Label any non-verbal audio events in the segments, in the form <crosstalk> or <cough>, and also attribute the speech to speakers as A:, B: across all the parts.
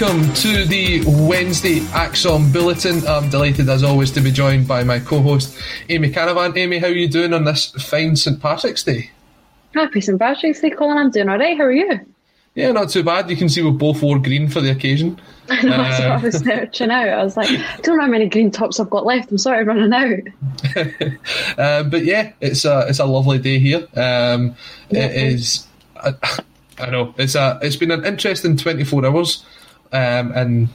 A: Welcome to the Wednesday ACSOM Bulletin. I'm delighted as always to be joined by my co-host Amy Canavan. Amy, how are you doing on this fine St Patrick's Day?
B: Happy St Patrick's Day, Colin. I'm doing all right. How are you?
A: Yeah, not too bad. You can see we both wore green for the occasion. <laughs>
B: I know, that's what I was <laughs> searching out. I was like, I don't know how many green tops I've got left. I'm sort of running
A: out. um, <laughs> but yeah, it's a it's a lovely day here. Um, it is. I, I know it's a it's been an interesting 24 hours um, in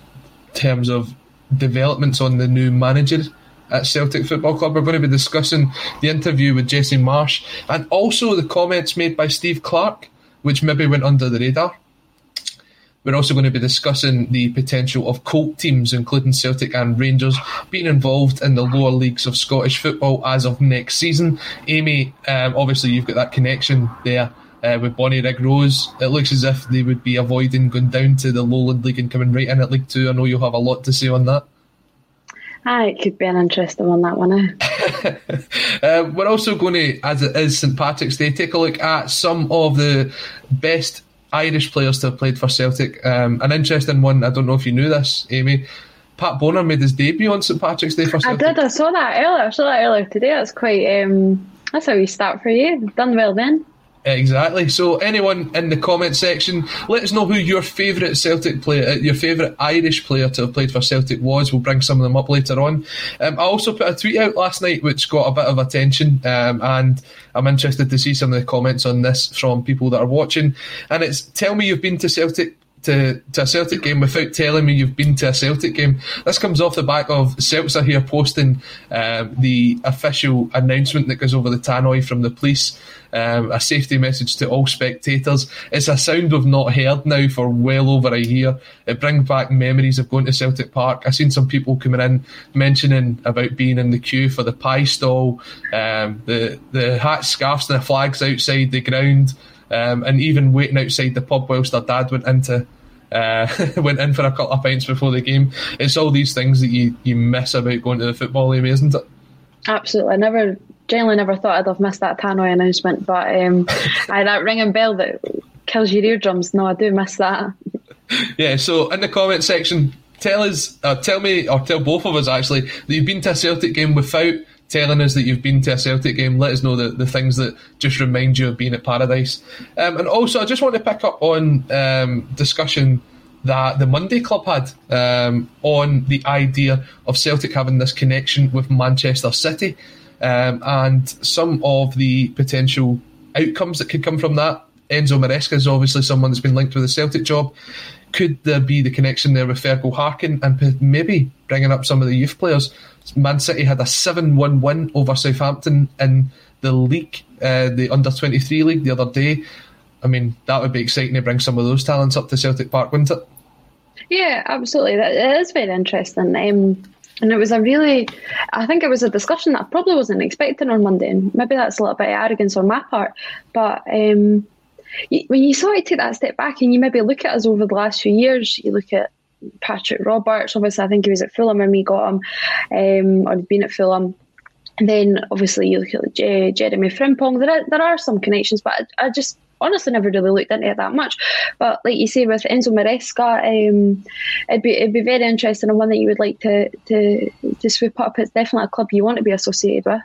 A: terms of developments on the new manager at Celtic Football Club. We're going to be discussing the interview with Jesse Marsch and also the comments made by Steve Clarke, which maybe went under the radar. We're also going to be discussing the potential of colt teams, including Celtic and Rangers, being involved in the lower leagues of Scottish football as of next season. Amy, um, obviously, you've got that connection there uh, with Bonnyrigg Rose. It looks as if they would be avoiding going down to the Lowland League and coming right in at League Two. I know you'll have a lot to say on that.
B: Ah, it could be an interesting one, that one.
A: Eh? <laughs> uh, we're also going to, as it is St Patrick's Day, take a look at some of the best Irish players to have played for Celtic. Um, an interesting one, I don't know if you knew this, Amy. Pat Bonner made his debut on St Patrick's Day for Celtic.
B: I did, I saw that earlier. I saw that earlier today. That's quite, um, that's how wee start for you. Done well then.
A: Exactly. So, anyone in the comment section, let us know who your favourite Celtic player, uh, your favourite Irish player to have played for Celtic was. We'll bring some of them up later on. Um, I also put a tweet out last night which got a bit of attention, um, and I'm interested to see some of the comments on this from people that are watching. And it's tell me you've been to Celtic to, to a Celtic game without telling me you've been to a Celtic game. This comes off the back of Celts Are Here posting um, the official announcement that goes over the tannoy from the police, um, a safety message to all spectators. It's a sound we've not heard now for well over a year. It brings back memories of going to Celtic Park. I've seen some people coming in mentioning about being in the queue for the pie stall, um, the the hats, scarves, and the flags outside the ground um, and even waiting outside the pub whilst their dad went into uh, <laughs> went in for a couple of pints before the game. It's all these things that you, you miss about going to the football, game, isn't it?
B: Absolutely. I never generally never thought I'd have missed that Tannoy announcement, but um, <laughs> I that ringing bell that kills your eardrums. No, I do miss that.
A: Yeah. So in the comment section, tell us, uh, tell me, or tell both of us actually that you've been to a Celtic game without telling us that you've been to a Celtic game. Let us know the, the things that just remind you of being at Paradise. Um, and also, I just want to pick up on um, discussion that the Monday Club had um, on the idea of Celtic having this connection with Manchester City um, and some of the potential outcomes that could come from that. Enzo Maresca is obviously someone that's been linked with a Celtic job. Could there be the connection there with Fergal Harkin and maybe bringing up some of the youth players? Man City had a 7 1 win over Southampton in the league, uh, the under 23 league the other day. I mean, that would be exciting to bring some of those talents up to Celtic Park, wouldn't it?
B: Yeah, absolutely. That is very interesting. Um, and it was a really, I think it was a discussion that I probably wasn't expecting on Monday. And maybe that's a little bit of arrogance on my part. But um, when you sort of take that step back and you maybe look at us over the last few years, you look at Patrick Roberts. Obviously, I think he was at Fulham when we got him, um, or been at Fulham. And then obviously you look at J- Jeremy Frimpong. There are, there are some connections, but I, I, just honestly never really looked into it that much. But like you say with Enzo Maresca, um, it'd be it'd be very interesting and one that you would like to to to swoop up. It's definitely a club you want to be associated with.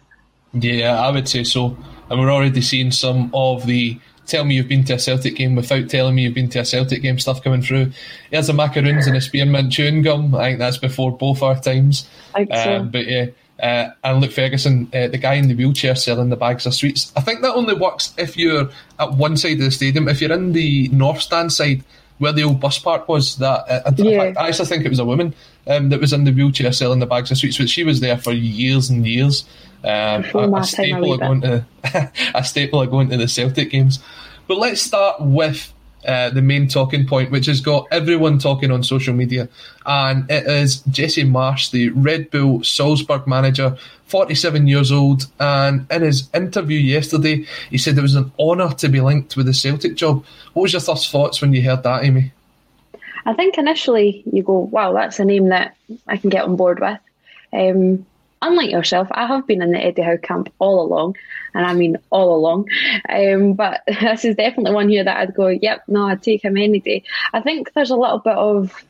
A: Yeah, I would say so. And we're already seeing some of the tell me you've been to a Celtic game without telling me you've been to a Celtic game stuff coming through. Here's a macaroons and a spearmint chewing gum. I think that's before both our times.
B: I think so.
A: Um, but yeah. Uh, and Luke Ferguson, uh, the guy in the wheelchair selling the bags of sweets. I think that only works if you're at one side of the stadium. If you're in the north stand side, where the old bus park was, that uh,
B: yeah.
A: fact, I actually think it was a woman um, that was in the wheelchair selling the bags of sweets, but she was there for years and years. Um, a, a, staple of going to <laughs> a staple of going to the Celtic games. But let's start with uh, the main talking point, which has got everyone talking on social media, and it is Jesse Marsch, the Red Bull Salzburg manager, 47 years old, and in his interview yesterday, he said it was an honour to be linked with the Celtic job. What was your first thoughts when you heard that, Amy?
B: I think initially you go, "Wow, that's a name that I can get on board with." Um, unlike yourself, I have been in the Eddie Howe camp all along, and I mean all along. Um, but <laughs> this is definitely one here that I'd go, yep, no, I'd take him any day. I think there's a little bit of,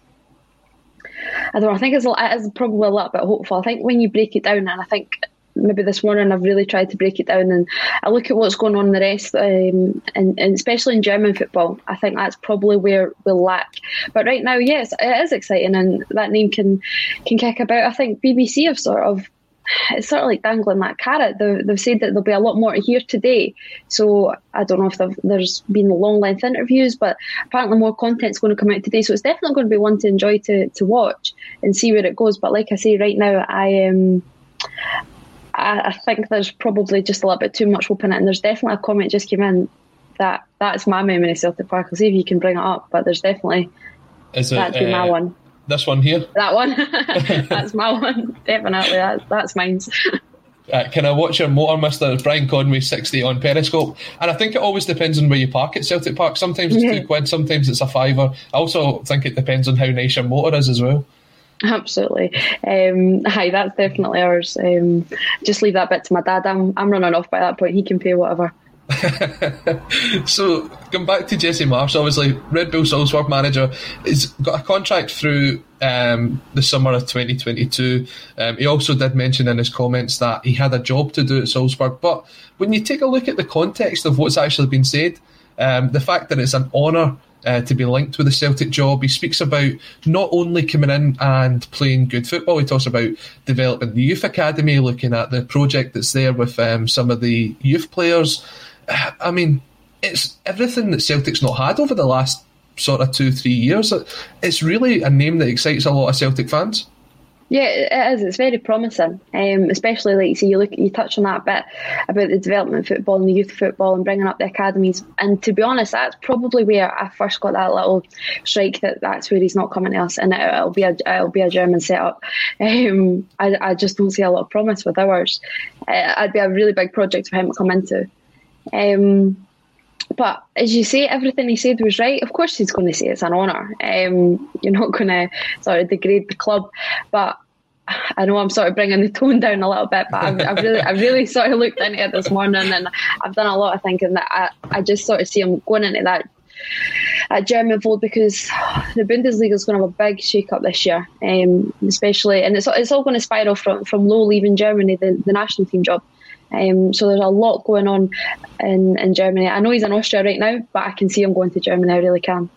B: I don't know, I think it's, it's probably a little bit hopeful. I think when you break it down, and I think maybe this morning I've really tried to break it down and I look at what's going on in the rest, um, and, and, especially in German football. I think that's probably where we lack. But right now, yes, it is exciting, and that name can can kick about. I think BBC have sort of <sighs> it's sort of like dangling that carrot. They've, they've said that there'll be a lot more to hear today. So I don't know if there's been long length interviews, but apparently more content's going to come out today. So it's definitely going to be one to enjoy to, to watch and see where it goes. But like I say, right now, I am. Um, I, I think there's probably just a little bit too much hope in it. And there's definitely a comment just came in that that's my memory of Celtic Park. I'll see if you can bring it up, but there's definitely.
A: Is it,
B: that'd be uh, my one
A: this one here.
B: That one. <laughs> <laughs> that's my one. Definitely. That, that's mine.
A: Uh, can I watch your motor, Mister Brian Conway, sixty on Periscope? And I think it always depends on where you park at Celtic Park. Sometimes it's yeah. two quid, sometimes it's a fiver. I also think it depends on how nice your motor is as well.
B: Absolutely. Um, hi, that's definitely ours. Um, just leave that bit to my dad. I'm I'm running off by that point. He can pay whatever. <laughs>
A: so, going back to Jesse Marsch, obviously, Red Bull Salzburg manager, has got a contract through um, the summer of 2022. Um, he also did mention in his comments that he had a job to do at Salzburg. But when you take a look at the context of what's actually been said, um, the fact that it's an honour uh, to be linked with the Celtic job. He speaks about not only coming in and playing good football, he talks about developing the youth academy, looking at the project that's there with um, some of the youth players. <sighs> I mean, it's everything that Celtic's not had over the last sort of two, three years. It's really a name that excites a lot of Celtic fans.
B: Yeah, it is. It's very promising, um, especially like you see, you look, you touch on that bit about the development football and the youth football and bringing up the academies. And to be honest, that's probably where I first got that little strike that that's where he's not coming to us, and it, will be a it'll be a German setup. <laughs> Um, I, I just don't see a lot of promise with ours. Uh, it'd be a really big project for him to come into. Um, but as you say, everything he said was right. Of course, he's going to say it's an honour. Um, you're not going to sort of degrade the club, but I know I'm sort of bringing the <laughs> tone down a little bit, but I've, I've, really, I really sort of looked into it this morning, and I've done a lot of thinking that I, I just sort of see him going into that at German fold because the Bundesliga is going to have a big shake up this year, um, especially, and it's it's all going to spiral from from Löw leaving Germany, the, the national team job. Um, so there's a lot going on in, in Germany. I know he's in Austria right now, but I can see him going to Germany. I really can.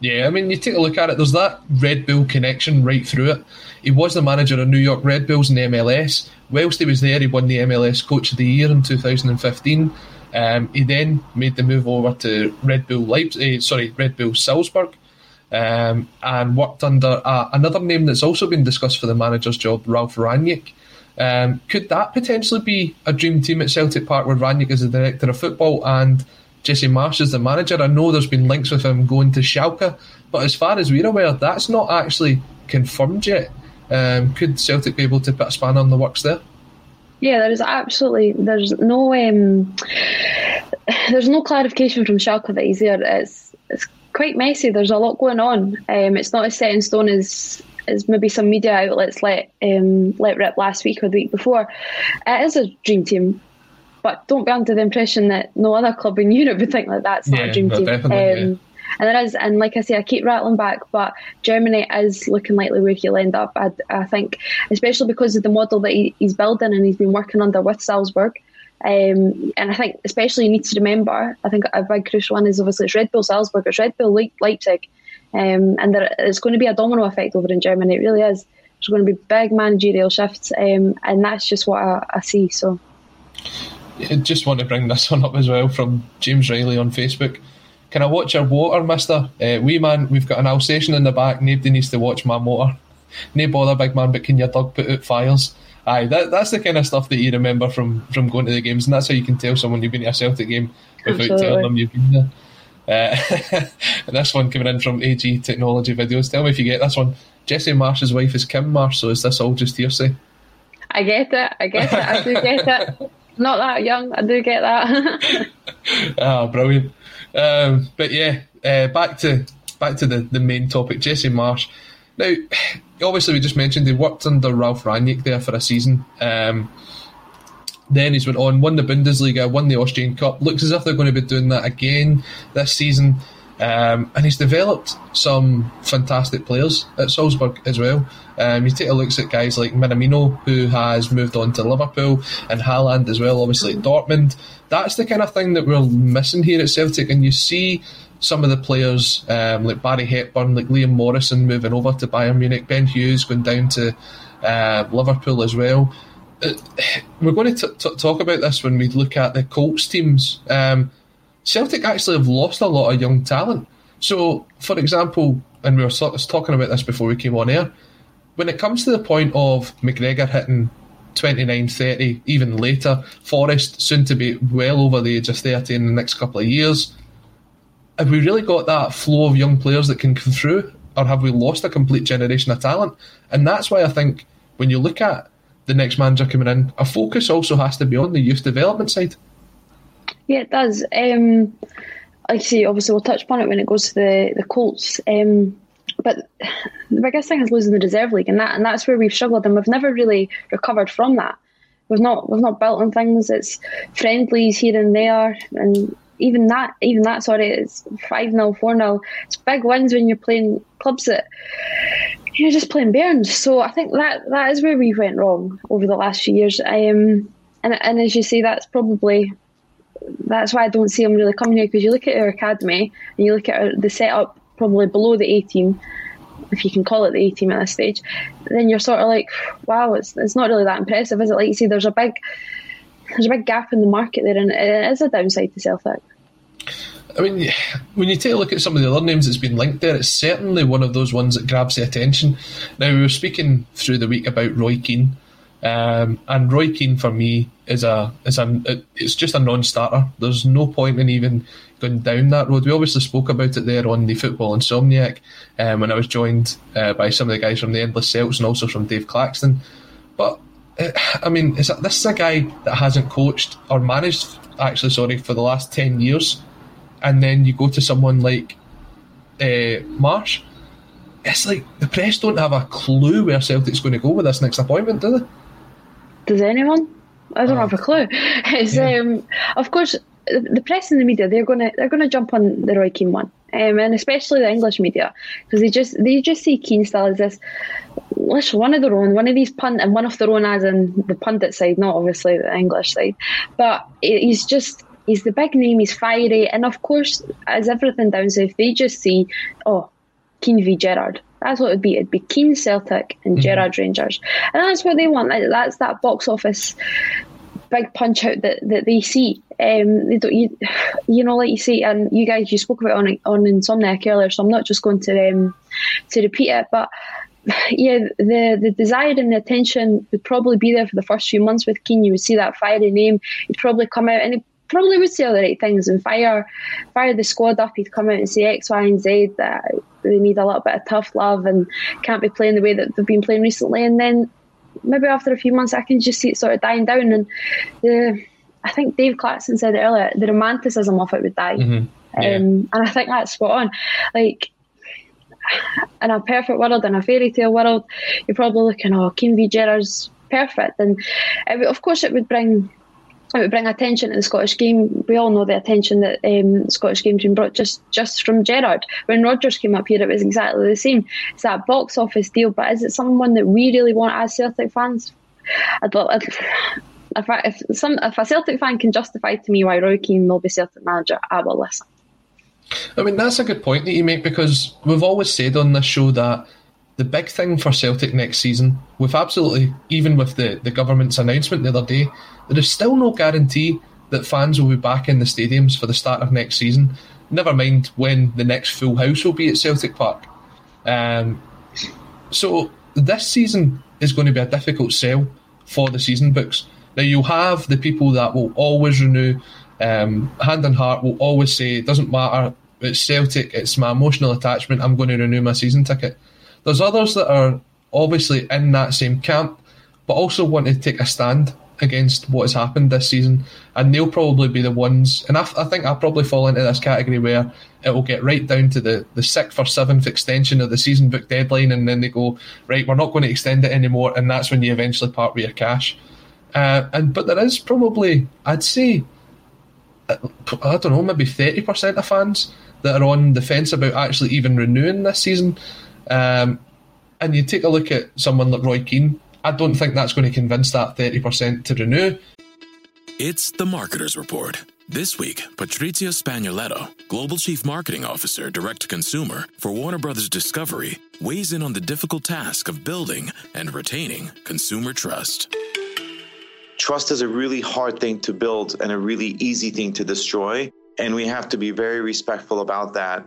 A: Yeah, I mean, you take a look at it. There's that Red Bull connection right through it. He was the manager of New York Red Bulls in the MLS. Whilst he was there, he won the MLS Coach of the Year in 2015. Um, he then made the move over to Red Bull Leipzig, uh, sorry, Red Bull Salzburg, um, and worked under uh, another name that's also been discussed for the manager's job, Ralf Rangnick. Um, could that potentially be a dream team at Celtic Park with Rangnick as the director of football and Jesse Marsch as the manager? I know there's been links with him going to Schalke, but as far as we're aware, that's not actually confirmed yet. Um, could Celtic be able to put a span on the works there?
B: Yeah, there's absolutely there's no um, there's no clarification from Schalke that he's there. It's it's quite messy. There's a lot going on. Um, it's not as set in stone as as maybe some media outlets let um, let rip last week or the week before. It is a dream team, but don't be under the impression that no other club in <laughs> Europe would think that that's not
A: yeah,
B: a dream team.
A: Um, yeah.
B: And there is, and like I say, I keep rattling back, but Germany is looking likely where he'll end up. I, I think, especially because of the model that he, he's building and he's been working under with Salzburg. Um, and I think, especially, you need to remember. I think a big crucial one is obviously it's Red Bull Salzburg, it's Red Bull Le- Leipzig, um, and there, it's going to be a domino effect over in Germany. It really is. There's going to be big managerial shifts, um, and that's just what I, I see. So,
A: I just want to bring this one up as well from James Riley on Facebook. Can I watch your water, Mister? Uh, wee man, we've got an Alsatian in the back. Nobody needs to watch my motor. No bother, big man. But can your dog put out fires? Aye, that, that's the kind of stuff that you remember from from going to the games, and that's how you can tell someone you've been to a Celtic game without
B: Absolutely.
A: telling them you've been there. Uh, and <laughs> this one coming in from AG Technology Videos. Tell me if you get this one. Jesse Marsch's wife is Kim Marsh, so is this all just hearsay?
B: I get it. I get it. I do get it. <laughs> Not that young. I do get that. <laughs>
A: ah, brilliant. Um, but yeah, uh, back to back to the, the main topic, Jesse Marsch. Now, <sighs> obviously, we just mentioned he worked under Ralf Rangnick there for a season. Um, then he's went on, won the Bundesliga, won the Austrian Cup. Looks as if they're going to be doing that again this season. Um, and he's developed some fantastic players at Salzburg as well. Um, you take a look at guys like Minamino, who has moved on to Liverpool, and Haaland as well, obviously at Dortmund. That's the kind of thing that we're missing here at Celtic. And you see some of the players um, like Barry Hepburn, like Liam Morrison moving over to Bayern Munich, Ben Hughes going down to uh, Liverpool as well. Uh, we're going to t- t- talk about this when we look at the Colts teams. Um, Celtic actually have lost a lot of young talent. So, for example, and we were sort of talking about this before we came on air, when it comes to the point of McGregor hitting 29, 30, even later, Forrest soon to be well over the age of 30 in the next couple of years, have we really got that flow of young players that can come through? Or have we lost a complete generation of talent? And that's why I think when you look at the next manager coming in, a focus also has to be on the youth development side.
B: Yeah, it does. Um, like I say, obviously we'll touch upon it when it goes to the the Colts. Um, but the biggest thing is losing the reserve league, and that and that's where we've struggled, and we've never really recovered from that. We've not we've not built on things. It's friendlies here and there, and even that even that sorry, it's five 0 four 0 It's big wins when you're playing clubs that you're just playing Burns. So I think that that is where we went wrong over the last few years. Um, and and as you say, that's probably that's why I don't see him really coming here because you look at our academy and you look at our, the setup probably below the A team, if you can call it the A team at this stage, then you're sort of like, wow, it's it's not really that impressive, is it? Like you see, there's a big there's a big gap in the market there, and it is a downside to Celtic.
A: I mean, when you take a look at some of the other names that's been linked there, it's certainly one of those ones that grabs the attention. Now, we were speaking through the week about Roy Keane, um, and Roy Keane for me is a is a it's just a non-starter. There's no point in even going down that road. We obviously spoke about it there on the Football Insomniac um, when I was joined uh, by some of the guys from the Endless Celts and also from Dave Claxton. But uh, I mean, is that, this is a guy that hasn't coached or managed actually, sorry, for the last ten years, and then you go to someone like uh, Marsch. It's like the press don't have a clue where Celtic's going to go with this next appointment, do they?
B: Does anyone? I don't oh. have a clue. <laughs> It's yeah. um, of course the press and the media they're gonna they're gonna jump on the Roy Keane one, um, and especially the English media because they just they just see Keane still as this one of their own, one of these pundit and one of their own as in the pundit side, not obviously the English side, but he's just he's the big name, he's fiery, and of course as everything down south, they just see oh Keane v Gerrard. That's what it would be. It'd be Keane Celtic and mm-hmm. Gerrard Rangers, and that's what they want. That's that box office big punch out that, that they see. Um, they don't, you, you know, like you say, and you guys, you spoke about on on Insomniac earlier, so I'm not just going to um, to repeat it, but yeah, the the desire and the attention would probably be there for the first few months with Keane. You would see that fiery name. He'd probably come out and probably would say all the right things and fire fire the squad up. He'd come out and say X, Y, and Z that they need a little bit of tough love and can't be playing the way that they've been playing recently. And then maybe after a few months, I can just see it sort of dying down. And the, I think Dave Claxton said it earlier, the romanticism of it would die. Mm-hmm. Yeah. Um, and I think that's spot on. Like, in a perfect world, in a fairy tale world, you're probably looking, oh, Keane v Gerrard's perfect. And it, of course, it would bring it would bring attention to the Scottish game. We all know the attention that um, Scottish game's been brought just just from Gerrard. When Rodgers came up here, it was exactly the same. It's that box office deal, but is it someone that we really want as Celtic fans? I'd, I'd, if, I, if some if a Celtic fan can justify to me why Roy Keane will be Celtic manager, I will listen.
A: I mean that's a good point that you make because we've always said on this show that the big thing for Celtic next season, with absolutely even with the, the government's announcement the other day, there is still no guarantee that fans will be back in the stadiums for the start of next season. Never mind when the next full house will be at Celtic Park. Um, so this season is going to be a difficult sell for the season books. Now you'll have the people that will always renew, um, hand and heart will always say it doesn't matter. It's Celtic. It's my emotional attachment. I'm going to renew my season ticket. There's others that are obviously in that same camp, but also want to take a stand against what has happened this season, and they'll probably be the ones. And I, I think I'll probably fall into this category where it will get right down to the, the sixth or seventh extension of the season book deadline, and then they go, right, we're not going to extend it anymore, and that's when you eventually part with your cash. Uh, and but there is probably, I'd say, I don't know, maybe thirty percent of fans that are on the fence about actually even renewing this season. Um, and you take a look at someone like Roy Keane, I don't think that's going to convince that 30% to renew.
C: It's the Marketer's Report. This week, Patrizio Spagnoletto, Global Chief Marketing Officer, Direct to Consumer for Warner Brothers Discovery, weighs in on the difficult task of building and retaining consumer trust.
D: Trust is a really hard thing to build and a really easy thing to destroy. And we have to be very respectful about that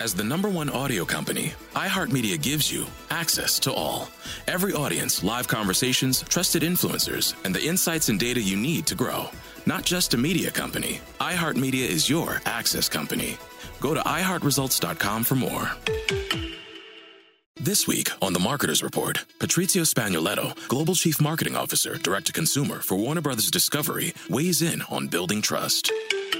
C: As the number one audio company, iHeartMedia gives you access to all. Every audience, live conversations, trusted influencers, and the insights and data you need to grow. Not just a media company, iHeartMedia is your access company. Go to iHeartResults.com for more. This week on the Marketers Report, Patrizio Spagnoletto, Global Chief Marketing Officer, Direct to Consumer for Warner Brothers Discovery, weighs in on building trust.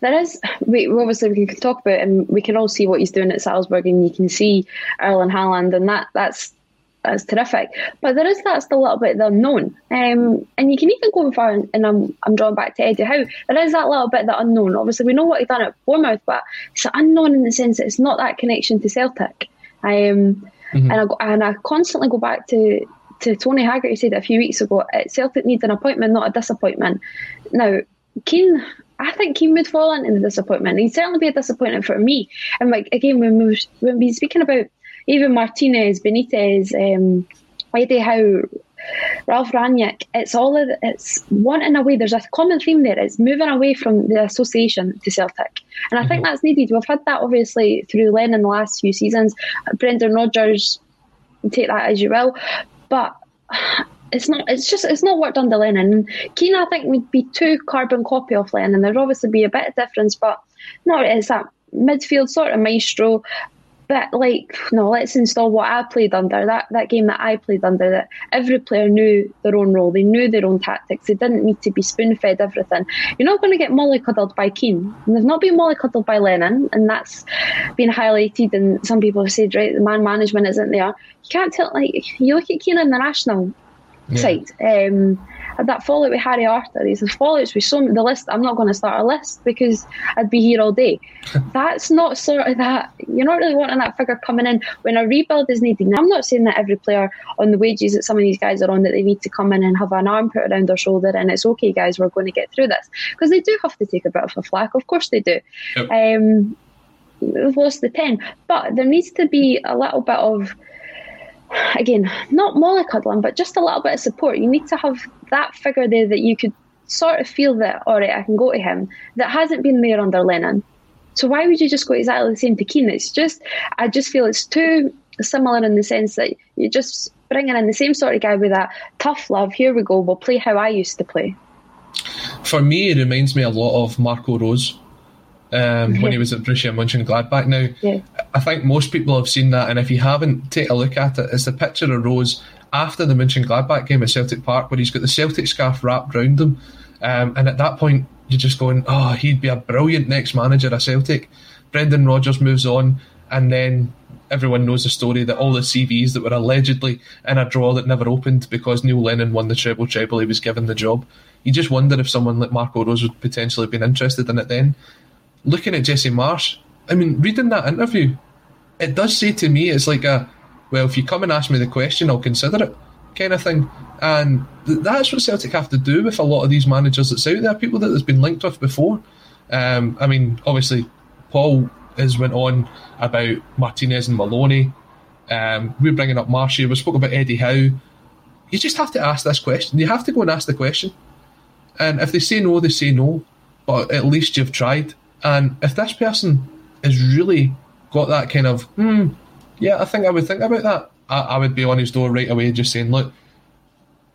B: there is we obviously we can talk about and we can all see what he's doing at Salzburg and you can see Erling Haaland and that that's that's terrific. But there is that still a little bit the unknown. Um, and you can even go far and, and I'm I'm drawn back to Eddie Howe. There is that little bit the unknown. Obviously we know what he done at Bournemouth, but it's unknown in the sense that it's not that connection to Celtic. Um, mm-hmm. and I go, and I constantly go back to to Tony Haggerty said a few weeks ago, Celtic needs an appointment, not a disappointment. Now, Keane, I think he would fall into the disappointment. He'd certainly be a disappointment for me. And like again, when we when we speaking about even Martinez, Benitez, um, Eddie Howe, Ralf Rangnick, it's all of, it's one in a way. There's a common theme there. It's moving away from the association to Celtic, and I mm-hmm. think that's needed. We've had that obviously through Lennon the last few seasons. Brendan Rodgers, take that as you will, but it's not. It's just. It's not worked under Lennon. Keane, I think, would be too carbon copy of Lennon. There'd obviously be a bit of difference, but no, it's that midfield sort of maestro. But like, no, let's install what I played under that that game that I played under. That every player knew their own role. They knew their own tactics. They didn't need to be spoon fed everything. You're not going to get mollycoddled by Keane. And they've not been mollycoddled by Lennon, and that's been highlighted. And some people have said, right, the man management isn't there. You can't tell. Like you look at Keane national yeah. side. Um, that fallout with Harry Arter, there's a fallout with so the list. I'm not going to start a list because I'd be here all day. <laughs> That's not sort of that. You're not really wanting that figure coming in when a rebuild is needed. Now, I'm not saying that every player on the wages that some of these guys are on that they need to come in and have an arm put around their shoulder and it's okay, guys, we're going to get through this because they do have to take a bit of a flack. Of course they do. Yep. Um, we've lost the ten, but there needs to be a little bit of again, not mollycoddling, but just a little bit of support. You need to have that figure there that you could sort of feel that, all right, I can go to him, that hasn't been there under Lennon. So why would you just go exactly the same to Keane? It's just, I just feel it's too similar in the sense that you're just bringing in the same sort of guy with that tough love. Here we go. We'll play how I used to play.
A: For me, it reminds me a lot of Marco Rose um, when he was at Borussia Mönchengladbach. Now, <laughs> yeah. I think most people have seen that, and if you haven't, take a look at it. It's the picture of Rose after the Mönchengladbach game at Celtic Park, where he's got the Celtic scarf wrapped round him, um, and at that point you're just going, "Oh, he'd be a brilliant next manager at Celtic." Brendan Rodgers moves on, and then everyone knows the story that all the CVs that were allegedly in a drawer that never opened because Neil Lennon won the treble treble, he was given the job. You just wonder if someone like Marco Rose would potentially have been interested in it then looking at Jesse Marsch, I mean, reading that interview, it does say to me, it's like a, well, if you come and ask me the question, I'll consider it kind of thing. And th- that's what Celtic have to do with a lot of these managers that's out there, people that has been linked with before. Um, I mean, obviously, Paul has went on about Martinez and Maloney. Um, we're bringing up Marshy. We spoke about Eddie Howe. You just have to ask this question. You have to go and ask the question. And if they say no, they say no. But at least you've tried. And if this person has really got that kind of, hmm, yeah, I think I would think about that, I, I would be on his door right away, just saying, look,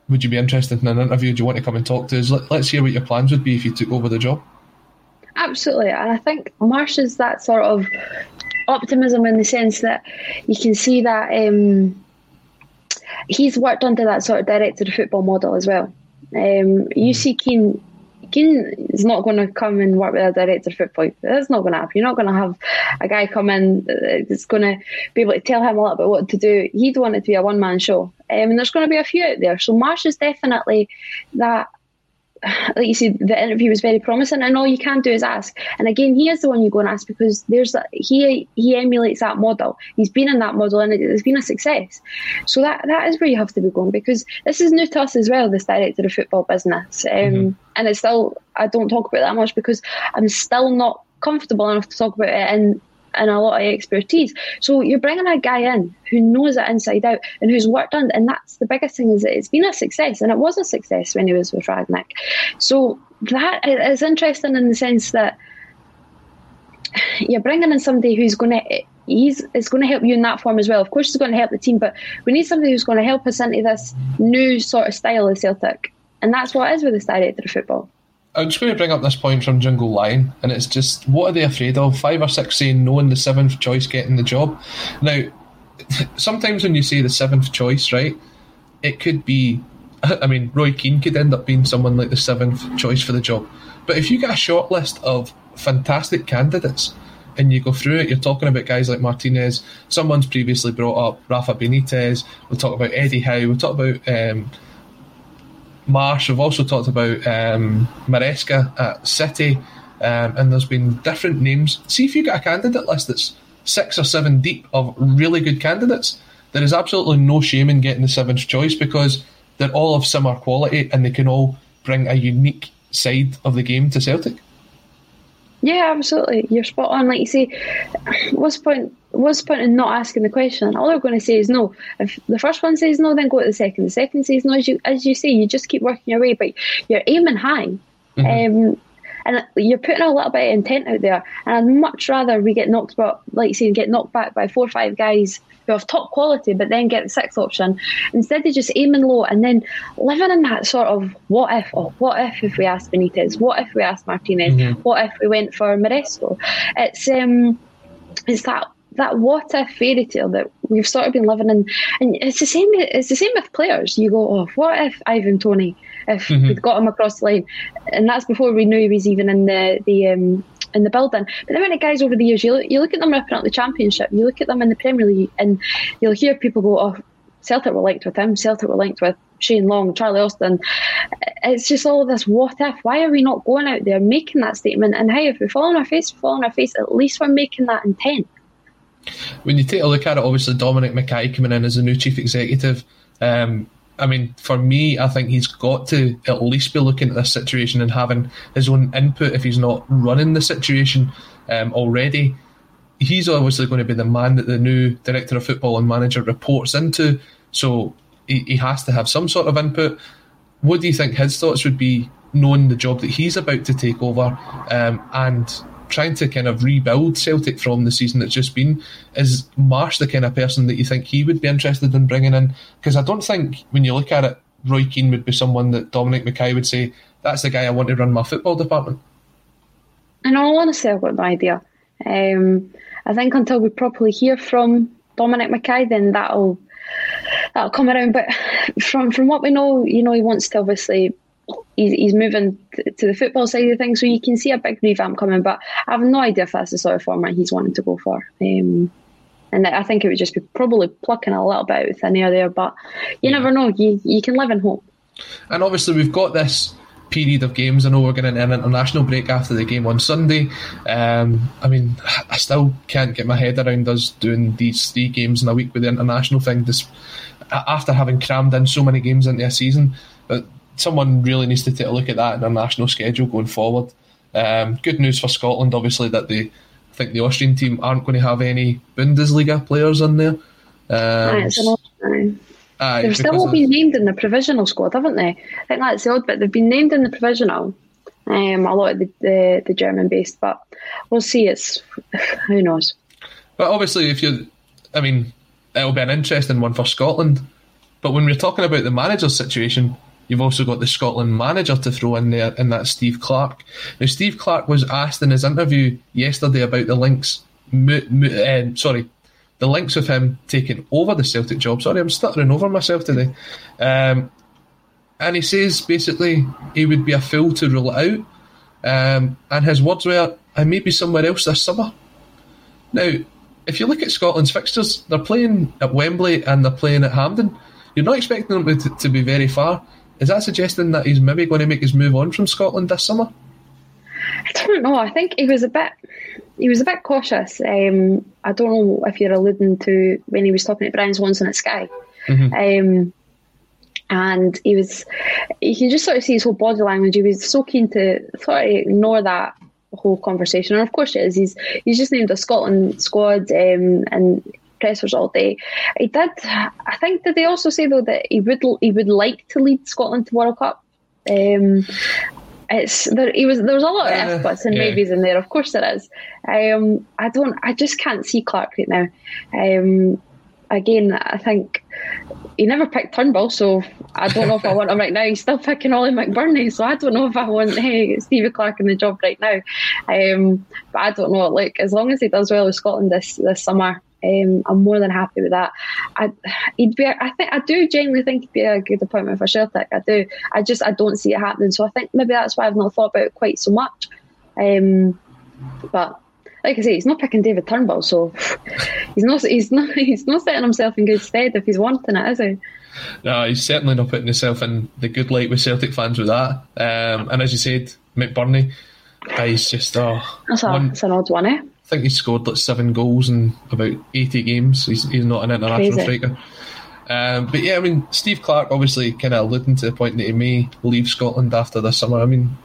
A: would you be interested in an interview? Do you want to come and talk to us? Let, us hear what your plans would be if you took over the job.
B: Absolutely, and I think Marsch is that sort of optimism in the sense that you can see that um, he's worked under that sort of director of football model as well. Um, you mm. see Keane Keane is not going to come and work with a director of football. That's not going to happen. You're not going to have a guy come in that's going to be able to tell him a lot about what to do. He'd want it to be a one man show. Um, and there's going to be a few out there. So Marsch is definitely that <sighs> like you said, the interview was very promising, and all you can do is ask. And again, he is the one you go and ask because there's a, he he emulates that model. He's been in that model, and it, has been a success. So that that is where you have to be going because this is new to us as well. This director of football business, um, mm-hmm. and it's still I don't talk about that much because I'm still not comfortable enough to talk about it in and a lot of expertise. So you're bringing a guy in who knows it inside out and who's worked on, and that's the biggest thing is that it's been a success, and it was a success when he was with Rangnick. So that is interesting in the sense that you're bringing in somebody who's going to he's is going to help you in that form as well. Of course, he's going to help the team, but we need somebody who's going to help us into this new sort of style of Celtic, and that's what it is with this director of the football.
A: I'm just going to bring up this point from Jungle Line, and it's just what are they afraid of? Five or six saying no, and the seventh choice getting the job. Now, <laughs> sometimes when you say the seventh choice, right, it could be <laughs> I mean, Roy Keane could end up being someone like the seventh choice for the job. But if you get a short list of fantastic candidates and you go through it, you're talking about guys like Martinez, someone's previously brought up Rafa Benitez, we'll talk about Eddie Howe, we'll talk about um, Marsch, we've also talked about um, Maresca at City, um, and there's been different names. See if you get a candidate list that's six or seven deep of really good candidates. There is absolutely no shame in getting the seventh choice because they're all of similar quality and they can all bring a unique side of the game to Celtic.
B: Yeah, absolutely. You're spot on. Like you say, what's the point? What's the point in not asking the question? All they're going to say is no. If the first one says no, then go to the second. The second says no. As you as you say, you just keep working your way, but you're aiming high. Mm-hmm. Um, and you're putting a little bit of intent out there. And I'd much rather we get knocked back, like you say, get knocked back by four or five guys who have top quality, but then get the sixth option instead of just aiming low and then living in that sort of what if, oh, what if if we asked Benitez, what if we asked Martinez, mm-hmm. what if we went for Maresca? It's um, it's that that what if fairy tale that we've sort of been living in, and it's the same. It's the same with players. You go, oh, what if Ivan Toney, If mm-hmm. we'd got him across the line, and that's before we knew he was even in the the um, in the building. But the amount of guys over the years, you look, you look at them ripping up the championship, you look at them in the Premier League, and you'll hear people go, "Oh, Celtic were linked with him. Celtic were linked with Shane Long, Charlie Austin." It's just all of this what if. Why are we not going out there making that statement? And hey, if we fall on our face, we fall on our face. At least we're making that intent.
A: When you take a look at it, obviously Dominic McKay coming in as the new chief executive. Um, I mean, for me, I think he's got to at least be looking at this situation and having his own input if he's not running the situation um, already. He's obviously going to be the man that the new director of football and manager reports into, so he, he has to have some sort of input. What do you think his thoughts would be, knowing the job that he's about to take over, um, and trying to kind of rebuild Celtic from the season that's just been. Is Marsch the kind of person that you think he would be interested in bringing in? Because I don't think when you look at it, Roy Keane would be someone that Dominic McKay would say, that's the guy I want to run my football department.
B: In all honesty, I've got no idea. Um, I think until we properly hear from Dominic McKay, then that'll that'll come around. But from from what we know, you know, he wants to obviously he's, he's moving to the football side of things, so you can see a big revamp coming. But I have no idea if that's the sort of format he's wanting to go for. Um, and I think it would just be probably plucking a little bit out of thin air there. But you yeah. never know. You you can live in hope.
A: And obviously, we've got this period of games. I know we're going to an international break after the game on Sunday. Um, I mean, I still can't get my head around us doing these three games in a week with the international thing. This after having crammed in so many games into a season, but someone really needs to take a look at that in their national schedule going forward. Um, good news for Scotland, obviously, that they I think the Austrian team aren't going to have any Bundesliga players in there. Um,
B: aye, They've still all been named in the provisional squad, haven't they? I think that's the odd bit. They've been named in the provisional. Um, a lot of the, the, the German based, but we'll see. It's <sighs> who knows.
A: But obviously, if you, I mean, it'll be an interesting one for Scotland. But when we're talking about the manager's situation, You've also got the Scotland manager to throw in there, and that's Steve Clarke. Now, Steve Clarke was asked in his interview yesterday about the links. uh, sorry, the links of him taking over the Celtic job. Sorry, I'm stuttering over myself today. Um, and he says basically he would be a fool to rule it out. Um, and his words were, I may be somewhere else this summer. Now, if you look at Scotland's fixtures, they're playing at Wembley and they're playing at Hampden. You're not expecting them to, to be very far. Is that suggesting that he's maybe going to make his move on from Scotland this summer?
B: I don't know. I think he was a bit he was a bit cautious. Um, I don't know if you're alluding to when he was talking to Brian Swanson at Sky. Mm-hmm. Um, and he was you can just sort of see his whole body language. He was so keen to sort of ignore that whole conversation. And of course it is. He's he's just named a Scotland squad um, and pressers all day. He did. I think did they also say though that he would he would like to lead Scotland to World Cup. Um, it's there. He was there was a lot of uh, if buts and yeah. maybes in there. Of course there is. Um, I don't. I just can't see Clarke right now. Um, again, I think he never picked Turnbull, so I don't know if I want him right now. He's still picking Oli McBurnie, so I don't know if I want hey, Stevie Clarke in the job right now. Um, but I don't know. Like as long as he does well with Scotland this this summer, Um, I'm more than happy with that. I, he'd be. I think I do genuinely think he'd be a good appointment for Celtic. I do. I just I don't see it happening. So I think maybe that's why I've not thought about it quite so much. Um, but like I say, he's not picking David Turnbull, so <laughs> he's not he's not <laughs> he's not setting himself in good stead if he's wanting it, is he?
A: No, he's certainly not putting himself in the good light with Celtic fans with that. Um, and as you said, McBurnie, uh, he's just oh,
B: that's, a, one, that's an odd one, eh?
A: I think he's scored like seven goals in about eighty games. He's he's not an international Crazy. striker. Um, but yeah, I mean, Steve Clarke obviously kind of alluding to the point that he may leave Scotland after the summer. I mean,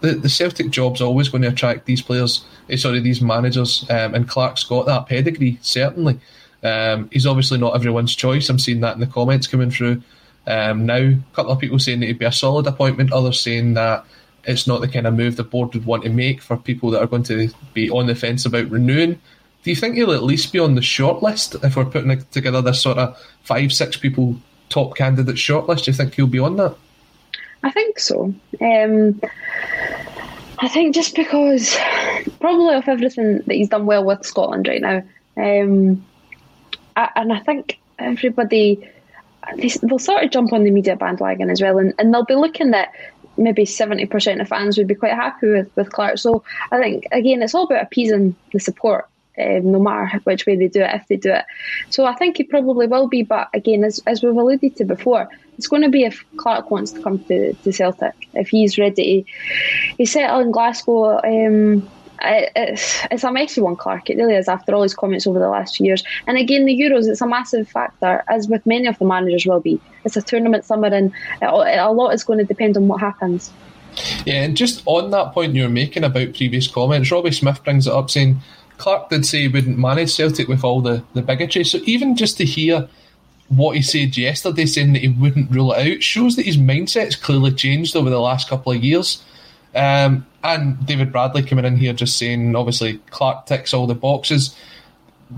A: the, the Celtic job's always going to attract these players, eh, sorry, these managers, um, and Clarke's got that pedigree, certainly. Um, he's obviously not everyone's choice. I'm seeing that in the comments coming through um, now. A couple of people saying that he'd be a solid appointment, others saying that it's not the kind of move the board would want to make for people that are going to be on the fence about renewing. Do you think he'll at least be on the shortlist if we're putting together this sort of five, six people top candidate shortlist? Do you think he'll be on that?
B: I think so. Um, I think just because probably of everything that he's done well with Scotland right now, um, I, and I think everybody they, will sort of jump on the media bandwagon as well, and, and they'll be looking at maybe seventy percent of fans would be quite happy with with Clarke. So I think again, it's all about appeasing the support um, no matter which way they do it, if they do it. So I think he probably will be, but again, as, as we've alluded to before, it's going to be if Clarke wants to come to, to Celtic, if he's ready. He's settled in Glasgow. Um, it's, it's a messy one, Clarke. It really is, after all his comments over the last few years. And again, the Euros, it's a massive factor, as with many of the managers will be. It's a tournament summer, and a lot is going to depend on what happens.
A: Yeah, and just on that point you were making about previous comments, Robbie Smith brings it up saying Clarke did say he wouldn't manage Celtic with all the, the bigotry. So even just to hear what he said yesterday, saying that he wouldn't rule it out, shows that his mindset's clearly changed over the last couple of years. Um, and David Bradley coming in here just saying, obviously, Clarke ticks all the boxes.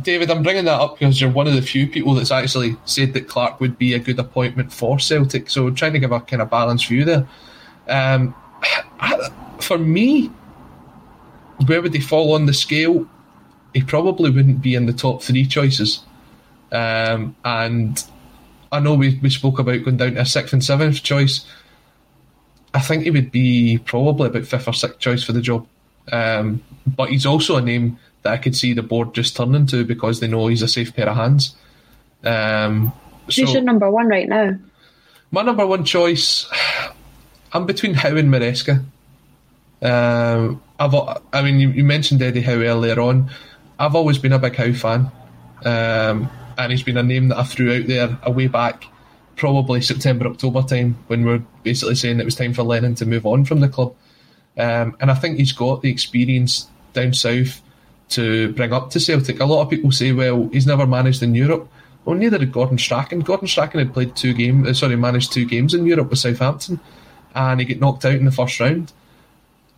A: David, I'm bringing that up because you're one of the few people that's actually said that Clarke would be a good appointment for Celtic. So trying to give a kind of balanced view there. Um, <sighs> for me, where would they fall on the scale? he probably wouldn't be in the top three choices. Um, and I know we, we spoke about going down to a sixth and seventh choice. I think he would be probably about fifth or sixth choice for the job. Um, but he's also a name that I could see the board just turning to because they know he's a safe pair of hands. Um,
B: Who's so your number one right now?
A: My number one choice, <sighs> I'm between Howe and Maresca. Um, I've, I mean, you, you mentioned Eddie Howe earlier on. I've always been a big Howe fan, um, and he's been a name that I threw out there a way back, probably September October time when we are basically saying it was time for Lennon to move on from the club. Um, and I think he's got the experience down south to bring up to Celtic. A lot of people say, well, he's never managed in Europe. Well, neither did Gordon Strachan. Gordon Strachan had played two games, uh, sorry, managed two games in Europe with Southampton, and he get knocked out in the first round.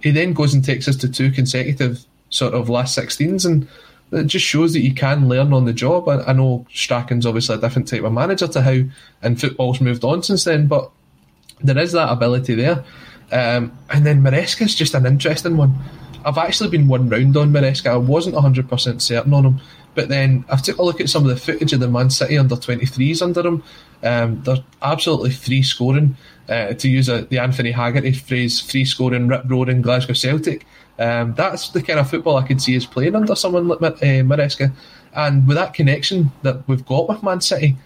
A: He then goes and takes us to two consecutive sort of last 16s, and it just shows that you can learn on the job. I, I know Strachan's obviously a different type of manager to Howe, and football's moved on since then, but there is that ability there. Um, and then Maresca's just an interesting one. I've actually been one round on Maresca. I wasn't 100% certain on him. But then I've took a look at some of the footage of the Man City under 23s under him. Um, they're absolutely free scoring. Uh, to use a, the Anthony Haggerty phrase, free scoring, rip roaring Glasgow Celtic. Um, that's the kind of football I could see us playing under someone like uh, Maresca. And with that connection that we've got with Man City,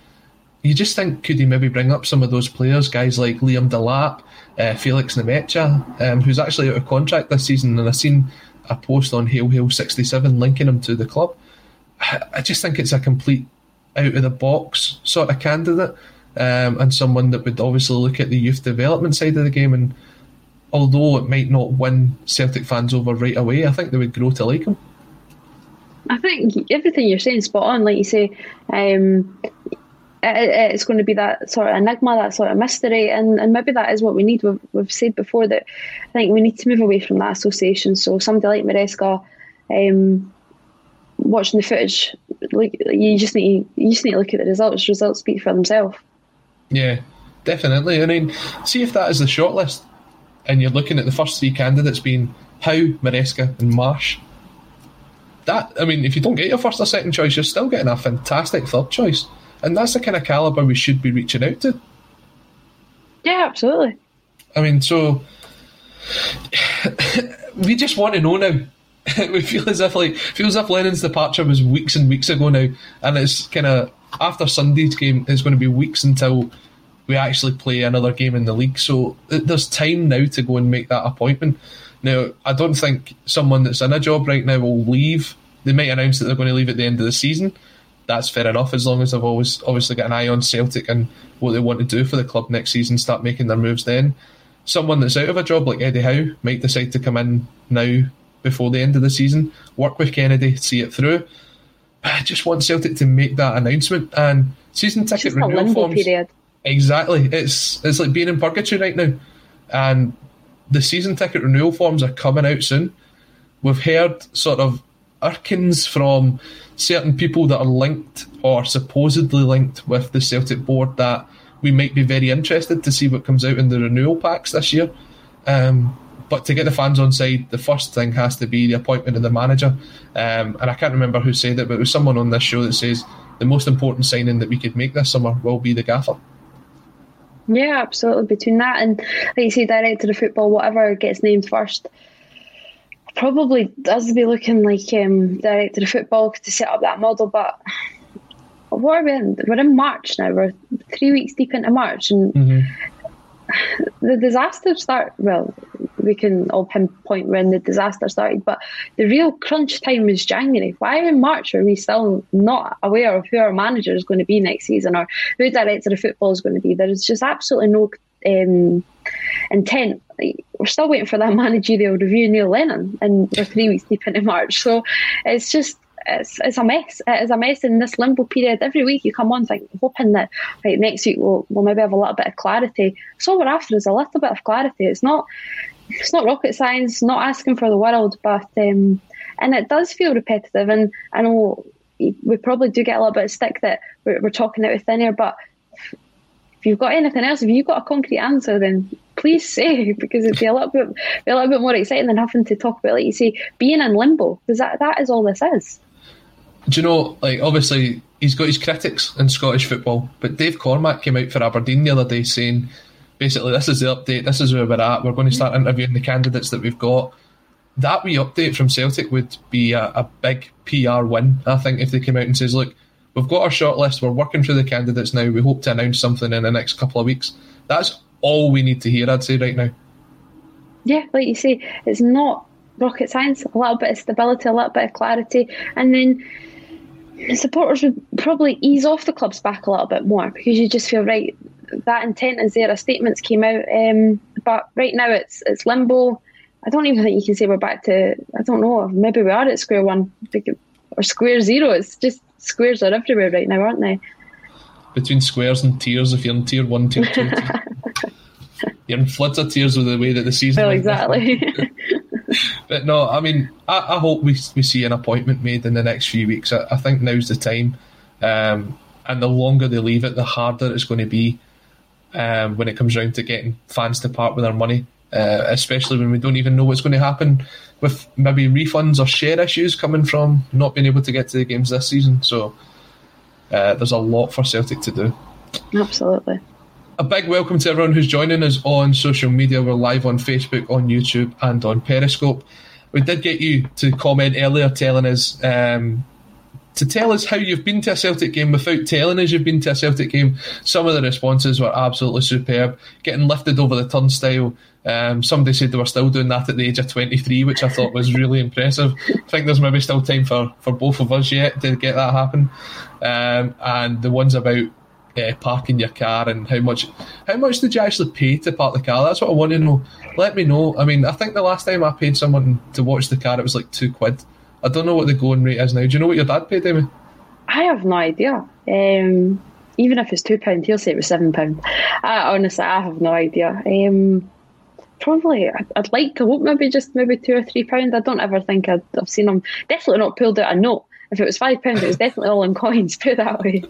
A: you just think could he maybe bring up some of those players, guys like Liam Delap, uh, Felix Nmecha, um, who's actually out of contract this season, and I've seen a post on Hail Hail 67 linking him to the club. I just think it's a complete out of the box sort of candidate, um, and someone that would obviously look at the youth development side of the game and although it might not win Celtic fans over right away, I think they would grow to like him.
B: I think everything you're saying spot on. Like you say, um, it, it's going to be that sort of enigma, that sort of mystery, and, and maybe that is what we need. We've, we've said before that I think we need to move away from that association. So somebody like Maresca, um, watching the footage, like you just need you just need to look at the results. Results speak for themselves.
A: Yeah, definitely. I mean, see if that is the shortlist and you're looking at the first three candidates being Howe, Maresca, and Marsch. that I mean, if you don't get your first or second choice, you're still getting a fantastic third choice, and that's the kind of caliber we should be reaching out to.
B: Yeah, absolutely.
A: I mean, so <sighs> we just want to know now. <laughs> we feel as if like feels as if Lennon's departure was weeks and weeks ago now, and it's kind of after Sunday's game. It's going to be weeks until we actually play another game in the league. So there's time now to go and make that appointment. Now, I don't think someone that's in a job right now will leave. They might announce that they're going to leave at the end of the season. That's fair enough, as long as they've always obviously got an eye on Celtic and what they want to do for the club next season. Start making their moves then. Someone that's out of a job like Eddie Howe might decide to come in now before the end of the season, work with Kennedy, see it through. I just want Celtic to make that announcement and season ticket renewal forms.
B: Period.
A: Exactly, it's it's like being in purgatory right now, and the season ticket renewal forms are coming out soon. We've heard sort of irkings from certain people that are linked or supposedly linked with the Celtic board that we might be very interested to see what comes out in the renewal packs this year. Um, but to get the fans on side, the first thing has to be the appointment of the manager. Um, and I can't remember who said it, but it was someone on this show that says the most important signing that we could make this summer will be the gaffer.
B: Yeah, absolutely. Between that and, like you say, director of football, whatever gets named first, probably does be looking like um, director of football to set up that model. But what are we in? We're in March now. We're three weeks deep into March, and mm-hmm. The disaster start. Well, we can all pinpoint when the disaster started, but the real crunch time was January. Why in March are we still not aware of who our manager is going to be next season or who director of football is going to be? There is just absolutely no um, intent. We're still waiting for that <laughs> managerial review, Neil Lennon, and we're three weeks deep into March. So it's just it's, it's a mess. It is a mess in this limbo period. Every week you come on think, hoping that right next week we'll, we'll maybe have a little bit of clarity. So we're after is a little bit of clarity. It's not it's not rocket science, not asking for the world, but um, and it does feel repetitive. And I know we probably do get a little bit of stick that we're, we're talking out of thin air, but if you've got anything else, if you've got a concrete answer, then please say <laughs> because it'd be a little bit be a little bit more exciting than having to talk about, like you say, being in limbo because that that is all this is.
A: Do you know, like obviously he's got his critics in Scottish football, but Dave Cormack came out for Aberdeen the other day saying basically this is the update, this is where we're at, we're going to start interviewing the candidates that we've got. That wee update from Celtic would be a, a big PR win, I think, if they came out and says, look, we've got our shortlist, we're working through the candidates now, we hope to announce something in the next couple of weeks. That's all we need to hear, I'd say, right now.
B: Yeah, like you say, it's not rocket science, a little bit of stability, a little bit of clarity, and then supporters would probably ease off the club's back a little bit more because you just feel right that intent is there. A statements came out, um, but right now it's it's limbo. I don't even think you can say we're back to. I don't know. Maybe we are at square one or square zero. It's just squares are everywhere right now, aren't they?
A: Between squares and tiers, if you're in tier one, tier two, <laughs> you're in floods of tears with the way that the season.
B: Well, exactly. <laughs>
A: but no, I mean, I, I, hope we we see an appointment made in the next few weeks. I, I think now's the time, um, and the longer they leave it, the harder it's going to be um, when it comes around to getting fans to part with their money, uh, especially when we don't even know what's going to happen with maybe refunds or share issues coming from not being able to get to the games this season. So uh, there's a lot for Celtic to do.
B: Absolutely.
A: A big welcome to everyone who's joining us on social media. We're live on Facebook, on YouTube, and on Periscope. We did get you to comment earlier telling us um, to tell us how you've been to a Celtic game without telling us you've been to a Celtic game. Some of the responses were absolutely superb. Getting lifted over the turnstile. Um, somebody said they were still doing that at the age of 23, which I thought was really impressive. I think there's maybe still time for, for both of us yet to get that happen. Um, and the ones about uh, parking your car and how much how much did you actually pay to park the car? That's what I want to know. Let me know. I mean, I think the last time I paid someone to watch the car, it was like two quid. I don't know what the going rate is now. Do you know what your dad paid, Amy?
B: I have no idea. Um, even if it's two pound, he'll say it was seven pound. honestly, I have no idea. Um, probably, I'd, like to hope maybe just maybe two or three pound. I don't ever think i have seen him. Definitely not pulled out a note If it was five pounds, it was definitely all in coins. Put it that way.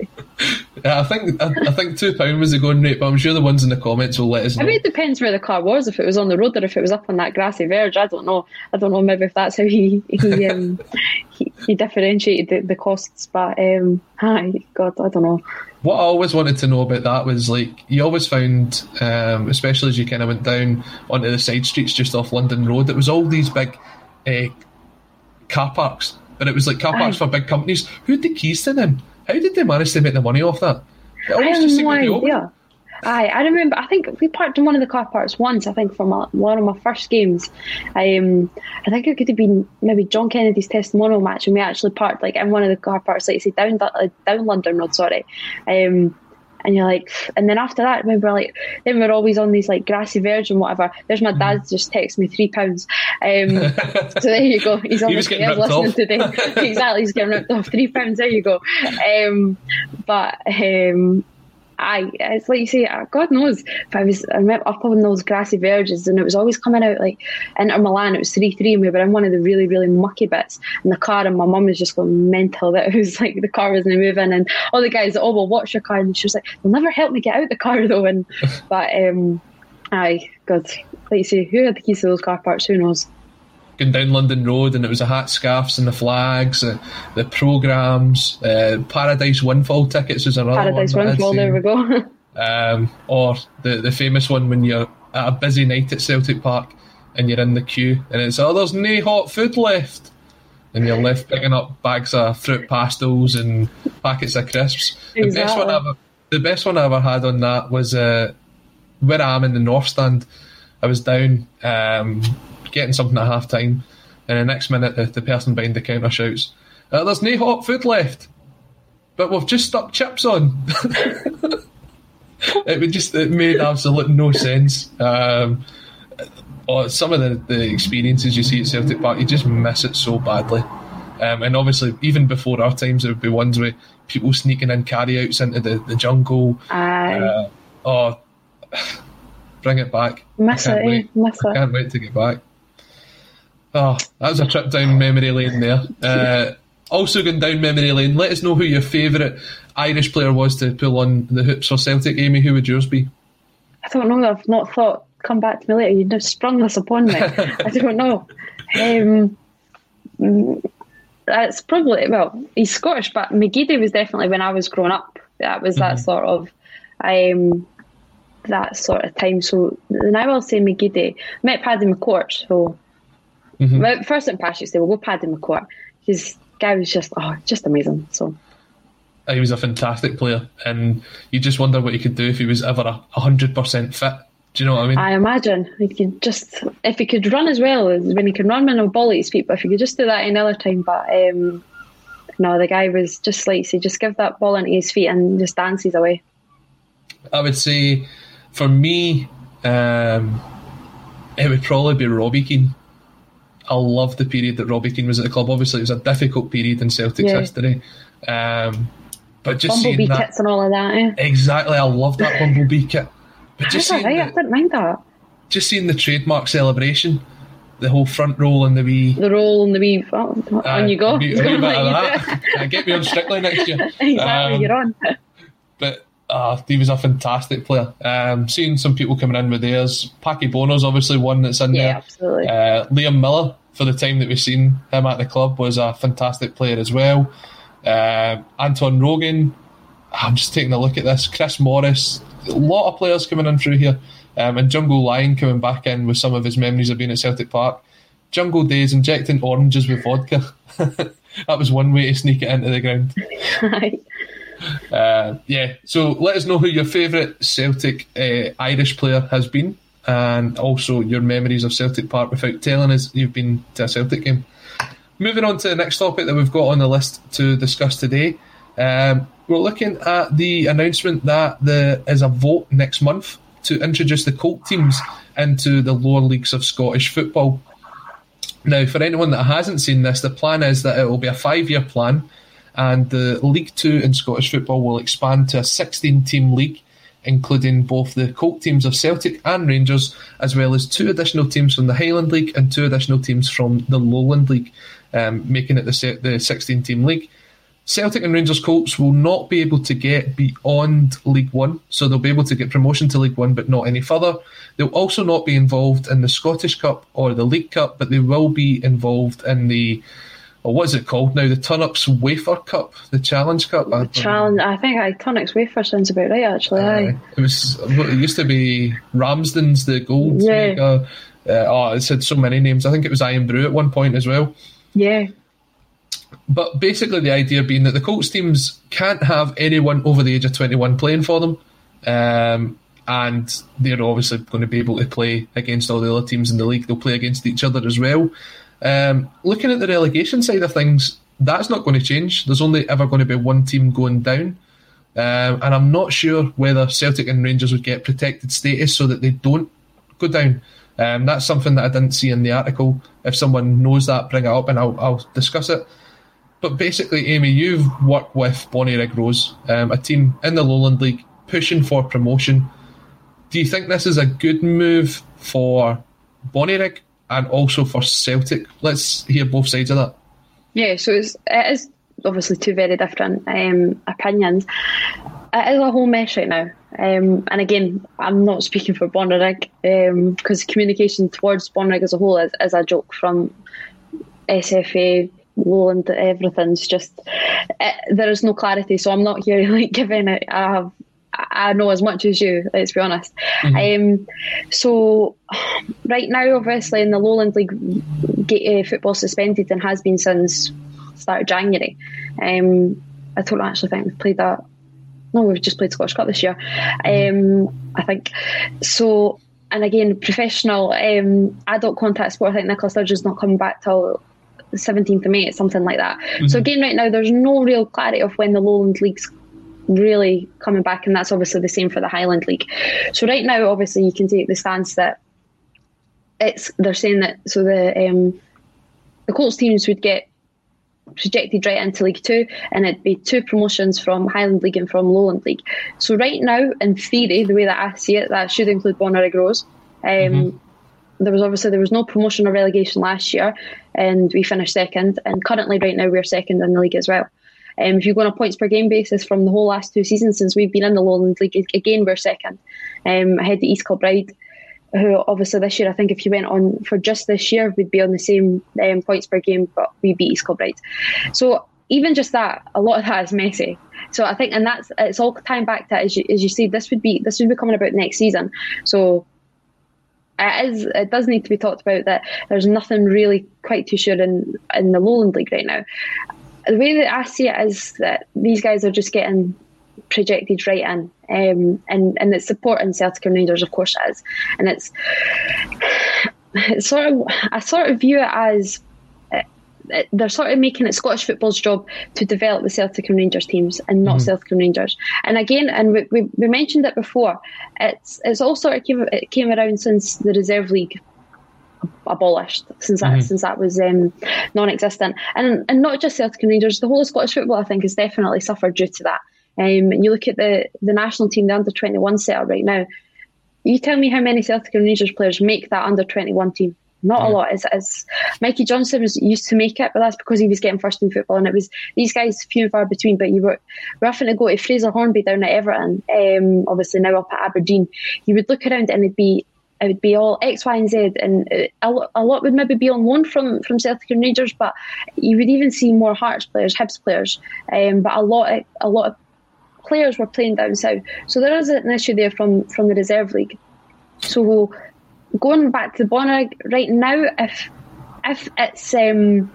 A: Yeah, <laughs> I think I, I think two pound was the going rate, but I'm sure the ones in the comments will let us
B: I
A: know.
B: mean, it depends where the car was. If it was on the road or if it was up on that grassy verge, I don't know. I don't know. Maybe if that's how he he <laughs> um, he, he differentiated the, the costs. But um, hi, God, I don't know.
A: What I always wanted to know about that was like you always found, um, especially as you kind of went down onto the side streets just off London Road, it was all these big uh, car parks, but it was like car parks for big companies. Who had the keys to them? How did they manage to make the money off that? It
B: have
A: just
B: no
A: seemed to be open.
B: idea. Aye, I remember. I think we parked in one of the car parks once. I think from a, one of my first games. Um, I think it could have been maybe John Kennedy's testimonial match, and we actually parked like in one of the car parks, like you say, down uh, down London Road. Sorry. Um, and you're like, and then after that, remember, like, then we're always on these like grassy verge and whatever. There's my dad just texted me three pounds. Um, <laughs> so there you go. He's
A: He was
B: obviously
A: getting ripped
B: listening
A: off.
B: today. <laughs> exactly, he's getting ripped off. Three pounds. There you go. Um, but um, I, it's like you say, uh, God knows if I was I remember up on those grassy verges and it was always coming out like Inter Milan, it was 3 3 and we were in one of the really, really mucky bits in the car and my mum was just going mental that <laughs> it was like the car wasn't moving and all the guys, oh, well, watch your car and she was like, they'll never help me get out the car though. And, <laughs> but, um, aye, God, like you say, who had the keys to those car parks? Who knows?
A: Going down London Road, and it was the hat scarfs and the flags, uh, the programs, uh, Paradise Windfall tickets was another
B: Paradise
A: one.
B: Windfall, there we go. <laughs>
A: Um, or the the famous one when you're at a busy night at Celtic Park and you're in the queue, and it's oh, there's no hot food left. And you're left picking up bags of Fruit Pastilles and packets of crisps. The best one I ever, the best one I ever had on that was uh, where I am in the North Stand. I was down um, getting something at half time, and the next minute the, the person behind the counter shouts, uh, "There's no hot food left, but we've just stuck chips on." <laughs> it would just it made absolute no sense. Um, or some of the, the experiences you see at Celtic Park, you just miss it so badly. Um, and obviously, even before our times, there would be ones where people sneaking in carryouts into the, the jungle.
B: Aye.
A: Uh, oh, <sighs> bring it back.
B: Miss
A: I can't
B: it, eh?
A: wait.
B: Miss
A: I
B: it.
A: can't wait to get back. Oh, that was a trip down memory lane there. Uh, also going down memory lane, let us know who your favourite Irish player was to pull on the hoops for Celtic. Amy, who would yours be?
B: I don't know. I've not thought. Come back to me later. You've sprung this upon me. I don't know. Um, mm, that's probably well. He's Scottish, but McGeady was definitely when I was growing up. That was that sort of, um, that sort of time. So now I'll say McGeady. Met Paddy McCourt. So well, first impressions, they will go Paddy McCourt. His guy was just oh, just amazing. So
A: He was a fantastic player, and you just wonder what he could do if he was ever a hundred percent fit. Do you know what I mean?
B: I imagine he could just if he could run as well as when he can run with no ball at his feet, but if he could just do that another time. But um, no, the guy was just like say, just give that ball into his feet and just dances away.
A: I would say, for me, um, it would probably be Robbie Keane. I love the period that Robbie Keane was at the club. Obviously, it was a difficult period in Celtic's
B: Yeah.
A: history. Um, but just
B: Bumblebee
A: seeing that,
B: kits and all of that. Eh?
A: exactly, I love that Bumblebee kit. But just seeing,
B: alright. I
A: the,
B: didn't mind that.
A: just seeing the trademark celebration, the whole front roll and the wee.
B: The roll and the wee. Oh,
A: uh,
B: on you go.
A: A wee, a wee <laughs> bit of that. Get me on Strictly next year. <laughs>
B: exactly,
A: Um,
B: you're on. <laughs>
A: but uh, he was a fantastic player. Um, seeing some people coming in with theirs. Packie Bonner's obviously one that's in
B: Yeah,
A: there.
B: absolutely.
A: Uh, Liam Miller, for the time that we've seen him at the club, was a fantastic player as well. Uh, Anton Rogan, I'm just taking a look at this. Chris Morris, a lot of players coming in through here. Um, and Jungle Lion coming back in with some of his memories of being at Celtic Park. Jungle Days injecting oranges with vodka. <laughs> that was one way to sneak it into the ground. <laughs> Uh, yeah, so let us know who your favourite Celtic uh, Irish player has been, and also your memories of Celtic Park without telling us you've been to a Celtic game. Moving on to the next topic that we've got on the list to discuss today, um, we're looking at the announcement that there is a vote next month to introduce the Colt teams into the lower leagues of Scottish football. Now, for anyone that hasn't seen this, the plan is that it will be a five year plan, and the League Two in Scottish football will expand to a 16 team league, including both the Colt teams of Celtic and Rangers, as well as two additional teams from the Highland League and two additional teams from the Lowland League. um, making it the the 16 team league. Celtic and Rangers Colts will not be able to get beyond League One, so they'll be able to get promotion to League One, but not any further. They'll also not be involved in the Scottish Cup or the League Cup, but they will be involved in the, or what is it called now? The Tunnock's Wafer Cup, the Challenge Cup.
B: The challenge. I think I Tunnock's Wafer sounds about right. Actually, aye.
A: It was. It used to be Ramsden's the gold
B: Yeah.
A: Uh, oh, it's had so many names. I think it was Irn-Bru at one point as well.
B: Yeah.
A: But basically, the idea being that the Colts teams can't have anyone over the age of 21 playing for them. Um, and they're obviously going to be able to play against all the other teams in the league. They'll play against each other as well. Um, looking at the relegation side of things, that's not going to change. There's only ever going to be one team going down. Um, and I'm not sure whether Celtic and Rangers would get protected status so that they don't go down. Um, that's something that I didn't see in the article. If someone knows that, bring it up and I'll, I'll discuss it. But basically, Amy, you've worked with Bonnyrigg Rose, um, a team in the Lowland League pushing for promotion. Do you think this is a good move for Bonnie Rig and also for Celtic? Let's hear both sides of that.
B: Yeah, so it's, it is obviously two very different um, opinions. It is a whole mess right now. Um, and again, I'm not speaking for Bonnyrigg because communication towards Bonnyrigg as a whole is, is a joke from SFA, Lowland, everything's just, it, there is no clarity. So I'm not here <laughs> like giving it, I have I know as much as you, let's be honest. Um, so, right now, obviously, in the Lowland League, uh, football suspended and has been since start of January. Um, I don't actually think we've played that. No, we've just played Scottish Cup this year. Um, I think so. And again, professional um, adult contact sport. I think Nicola Sturgeon's not coming back till the 17th of May, something like that. So again, right now, there's no real clarity of when the Lowland League's really coming back, and that's obviously the same for the Highland League. So right now, obviously, you can take the stance that it's they're saying that so the um, the Colts teams would get projected right into League Two, and it'd be two promotions from Highland League and from Lowland League. So right now, in theory, the way that I see it, that should include Bonnyrigg Rose. Um, There was obviously there was no promotion or relegation last year, and we finished second. And currently, right now, we're second in the league as well. Um, if you go on a points per game basis from the whole last two seasons since we've been in the Lowland League, again we're second. Um, ahead to East Kilbride, who obviously this year I think if you went on for just this year we'd be on the same um, points per game, but we beat East Kilbride. So even just that, a lot of that is messy. So I think, and that's it's all tying back to as you, as you see, this would be this would be coming about next season. So it is it does need to be talked about that there's nothing really quite too sure in in the Lowland League right now. The way that I see it is that these guys are just getting projected right in, um, and and it's supporting Celtic and Rangers, of course, it is, and it's it's sort of I sort of view it as uh, they're sort of making it Scottish football's job to develop the Celtic and Rangers teams and not Celtic and Rangers. And again, and we, we, we mentioned it before, it's it's all sort of came it came around since the reserve league abolished since that since that was um, non-existent and and not just Celtic and Rangers the whole of Scottish football I think has definitely suffered due to that um, and you look at the the national team the under 21 setup right now you tell me how many Celtic and Rangers players make that under 21 team not a lot. It's, it's Mikey Johnston was used to make it, but that's because he was getting first in football, and it was these guys few and far between. But you were we're having to go to Fraser Hornby down at Everton, um, obviously now up at Aberdeen. You would look around and it'd be it would be all X, Y, and Z, and uh, a lot, would maybe be on loan from from Celtic and Rangers, but you would even see more Hearts players, Hibs players, um, but a lot of, a lot of players were playing down south. So there is an issue there from from the reserve league. So going back to Bonner right now, if if it's um,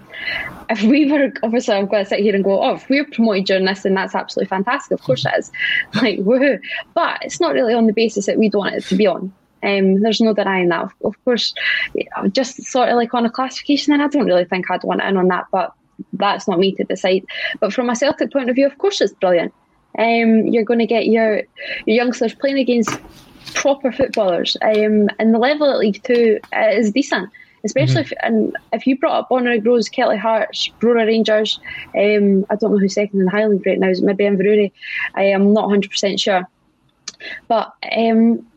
B: if we were obviously I'm going to sit here and go, oh, if we're promoted during this, then that's absolutely fantastic. Of course it is, <laughs> like woohoo. But it's not really on the basis that we don't want it to be on. Um, there's no denying that. Of, of course, just sort of like on a classification, then I don't really think I'd want in on that, but that's not me to decide. But from a Celtic point of view, of course, it's brilliant. Um, you're going to get your your youngsters playing against proper footballers, um, and the level at League Two uh, is decent. Especially if, and if you brought up Bonnyrigg Rose, Kelty Hearts, Brora Rangers, um, I don't know who's second in the Highland right now, is it maybe Inverurie? I am not 100% sure. But um,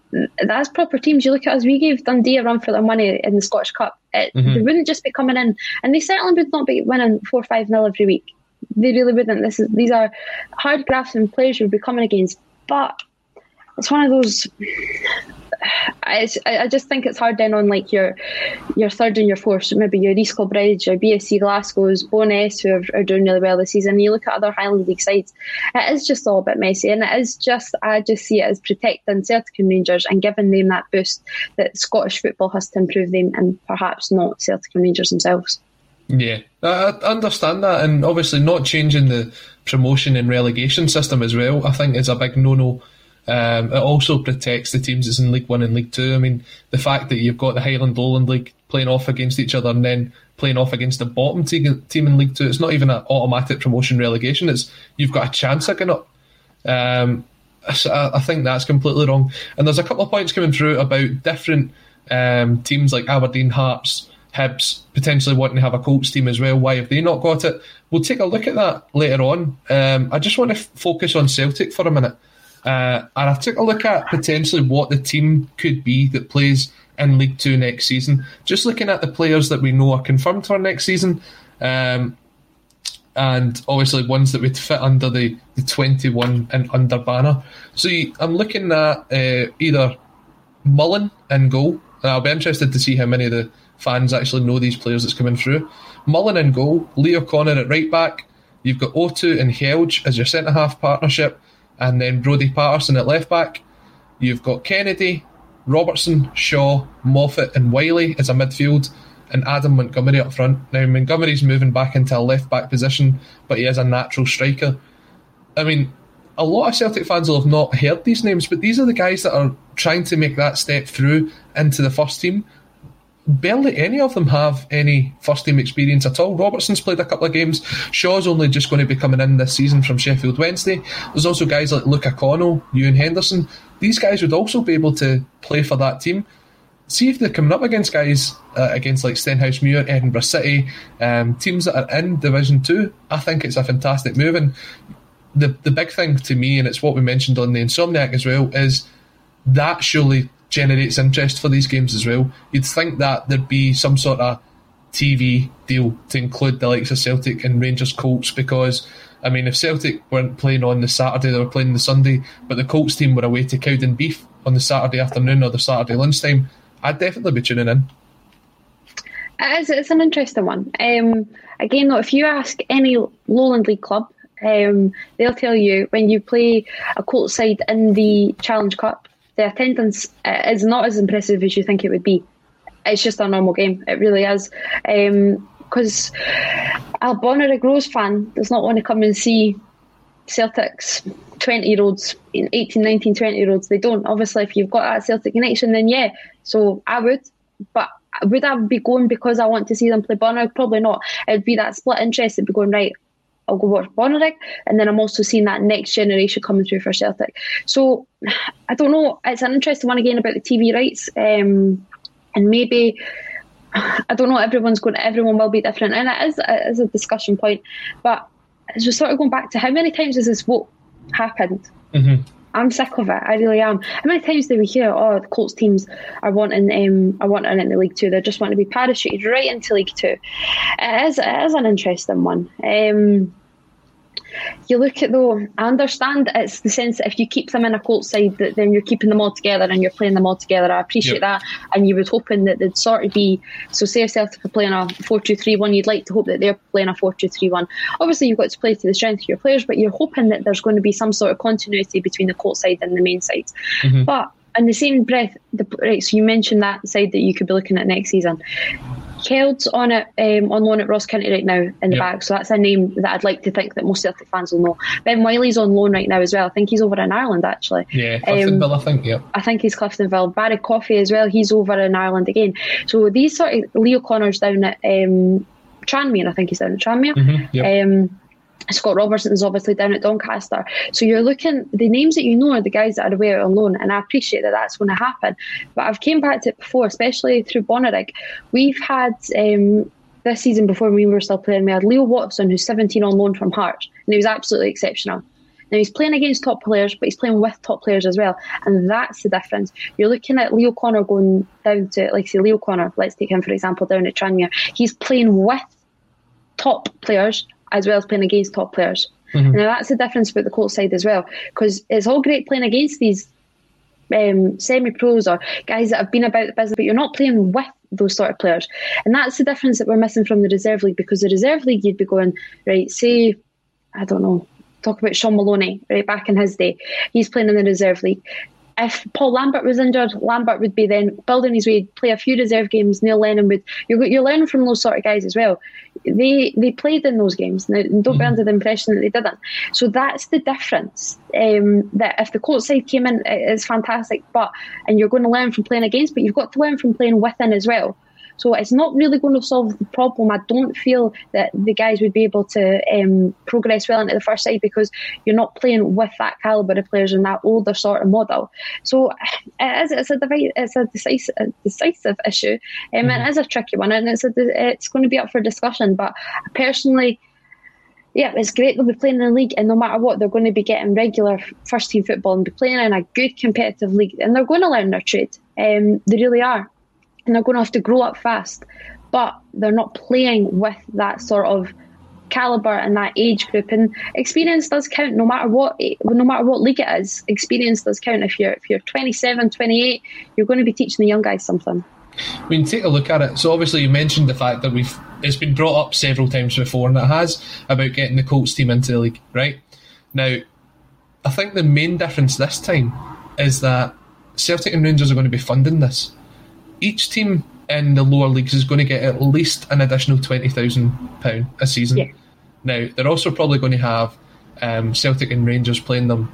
B: that's proper teams. You look at us, we gave Dundee a run for their money in the Scottish Cup. It,
A: Mhm.
B: They wouldn't just be coming in, and they certainly would not be winning 4 5 0 every week. They really wouldn't. This is These are hard grafting players you'll be coming against. But it's one of those. I, I just think it's hard then on like your your third and your fourth, so maybe your East Kilbride, your BSC Glasgow's, Bonus, who are, are doing really well this season. You look at other Highland League sides, it is just all a bit messy, and it is just I just see it as protecting Celtic and Rangers and giving them that boost that Scottish football has to improve them, and perhaps not Celtic and Rangers themselves.
A: Yeah, I I understand that, and obviously not changing the promotion and relegation system as well. I think is a big no-no. Um, it also protects the teams that's in League One and League Two. I mean, the fact that you've got the Highland Lowland League playing off against each other and then playing off against the bottom te- team in League Two, it's not even an automatic promotion relegation. It's you've got a chance of getting up. Um, I I think that's completely wrong. And there's a couple of points coming through about different um, teams like Aberdeen, Hearts, Hibs potentially wanting to have a Colts team as well. Why have they not got it? We'll take a look at that later on. Um, I just want to f- focus on Celtic for a minute. Uh, and I took a look at potentially what the team could be that plays in League Two next season. Just looking at the players that we know are confirmed for next season. Um, and obviously ones that would fit under the, the 21 and under banner. So I'm looking at uh, either Mullen and goal, and I'll be interested to see how many of the fans actually know these players that's coming through. Mullen and goal, Leo Connor at right back, you've got O2 and Helge as your centre half partnership, and then Brody Patterson at left back. You've got Kennedy, Robertson, Shaw, Moffat, and Wiley as a midfield, and Adam Montgomery up front. Now, Montgomery's moving back into a left back position, but he is a natural striker. I mean, a lot of Celtic fans will have not heard these names, but these are the guys that are trying to make that step through into the first team. Barely any of them have any first team experience at all. Robertson's played a couple of games. Shaw's only just going to be coming in this season from Sheffield Wednesday. There's also guys like Luca Connell, Ewan Henderson. These guys would also be able to play for that team. See if they're coming up against guys uh, against like Stenhousemuir, Edinburgh City, um, teams that are in Division Two. I think it's a fantastic move, and the the big thing to me, and it's what we mentioned on the Insomniac as well, is that surely generates interest for these games as well. You'd think that there'd be some sort of TV deal to include the likes of Celtic and Rangers Colts because I mean if Celtic weren't playing on the Saturday, they were playing the Sunday, but the Colts team were away to Cowdenbeath on the Saturday afternoon or the Saturday lunchtime, I'd definitely be tuning in.
B: It is, it's an interesting one. Um, again, though, if you ask any Lowland League club, um, they'll tell you when you play a Colt side in the Challenge Cup, the attendance uh, is not as impressive as you think it would be. It's just a normal game. It really is. Because a Bonnyrigg Rose fan does not want to come and see Celtic's 20 year olds, 18, 19, 20 year olds. They don't. Obviously, if you've got that Celtic connection, then yeah. So I would. But would I be going because I want to see them play Bonnyrigg? Probably not. It would be that split interest. It'd be going, right, I'll go watch Bonnyrigg, and then I'm also seeing that next generation coming through for Celtic. So I don't know. It's an interesting one again about the TV rights, um, and maybe <sighs> I don't know. Everyone's going. Everyone will be different, and it is, it is a discussion point. But as we're sort of going back to how many times has this vote happened?
A: Mm-hmm.
B: I'm sick of it. I really am. How many times do we hear, oh, the Colts teams are wanting um, are wanting in the League Two? They just want to be parachuted right into League Two. It is, it is an interesting one. Um, you look at though, I understand it's the sense that if you keep them in a Colts side, that then you're keeping them all together and you're playing them all together. I appreciate
A: Yep.
B: that, and you would hoping that they'd sort of be. So, say if Celtic are playing a four-two-three-one, you'd like to hope that they're playing a four-two-three-one. Obviously, you've got to play to the strength of your players, but you're hoping that there's going to be some sort of continuity between the Colts side and the main side.
A: Mhm.
B: But in the same breath, the, right? So you mentioned that side that you could be looking at next season. Keld's on it um, on loan at Ross County right now in the
A: Yeah.
B: back, so that's a name that I'd like to think that most Celtic fans will know. Ben Wiley's on loan right now as well. I think he's over in Ireland actually.
A: Yeah,
B: Um,
A: Cliftonville, I think. Yep.
B: I think he's Cliftonville. Barry Coffey as well. He's over in Ireland again. So these sort of Leo Connor's down at um, Tranmere. I think he's down at Tranmere.
A: Mhm, yep.
B: Um, Scott Robertson's obviously down at Doncaster. So you're looking, the names that you know are the guys that are away on loan, and I appreciate that that's going to happen. But I've came back to it before, especially through Bonnyrigg. We've had um, this season before we were still playing, we had Leo Watson, who's 17 on loan from Hearts, and he was absolutely exceptional. Now he's playing against top players, but he's playing with top players as well, and that's the difference. You're looking at Leo Connor going down to, like say, Leo Connor. Let's take him for example down at Tranmere. He's playing with top players as well as playing against top players. Mm-hmm. Now that's the difference with the Colts side as well, because it's all great playing against these um, semi-pros or guys that have been about the business, but you're not playing with those sort of players. And that's the difference that we're missing from the reserve league because the reserve league you'd be going, right, say, I don't know, talk about Shaun Maloney, right, back in his day. He's playing in the reserve league if Paul Lambert was injured, Lambert would be then building his way, play a few reserve games. Neil Lennon would. You're, you're learning from those sort of guys as well. They they played in those games. Now, don't mm-hmm. be under the impression that they didn't. So that's the difference. Um, that if the court side came in, it's fantastic. But and you're going to learn from playing against, but you've got to learn from playing within as well. So it's not really going to solve the problem. I don't feel that the guys would be able to um, progress well into the first side because you're not playing with that calibre of players in that older sort of model. So <sighs> it is, it's a it's a decisive, a decisive issue, um, mm-hmm. and it is a tricky one, and it's a, it's going to be up for discussion. But personally yeah, it's great they'll be playing in the league, and no matter what, they're going to be getting regular first team football and be playing in a good competitive league, and they're going to learn their trade. Um, they really are and they're going to have to grow up fast. But they're not playing with that sort of caliber and that age group. And experience does count, no matter what, no matter what league it is. Experience does count. If you're if you're 27, 28, you're going to be teaching the young guys something.
A: I mean, take a look at it. So obviously, you mentioned the fact that we've it's been brought up several times before, and it has about getting the Colts team into the league, right? Now, I think the main difference this time is that Celtic and Rangers are going to be funding this each team in the lower leagues is going to get at least an additional twenty thousand pound a season. Yeah. Now they're also probably going to have um, Celtic and Rangers playing them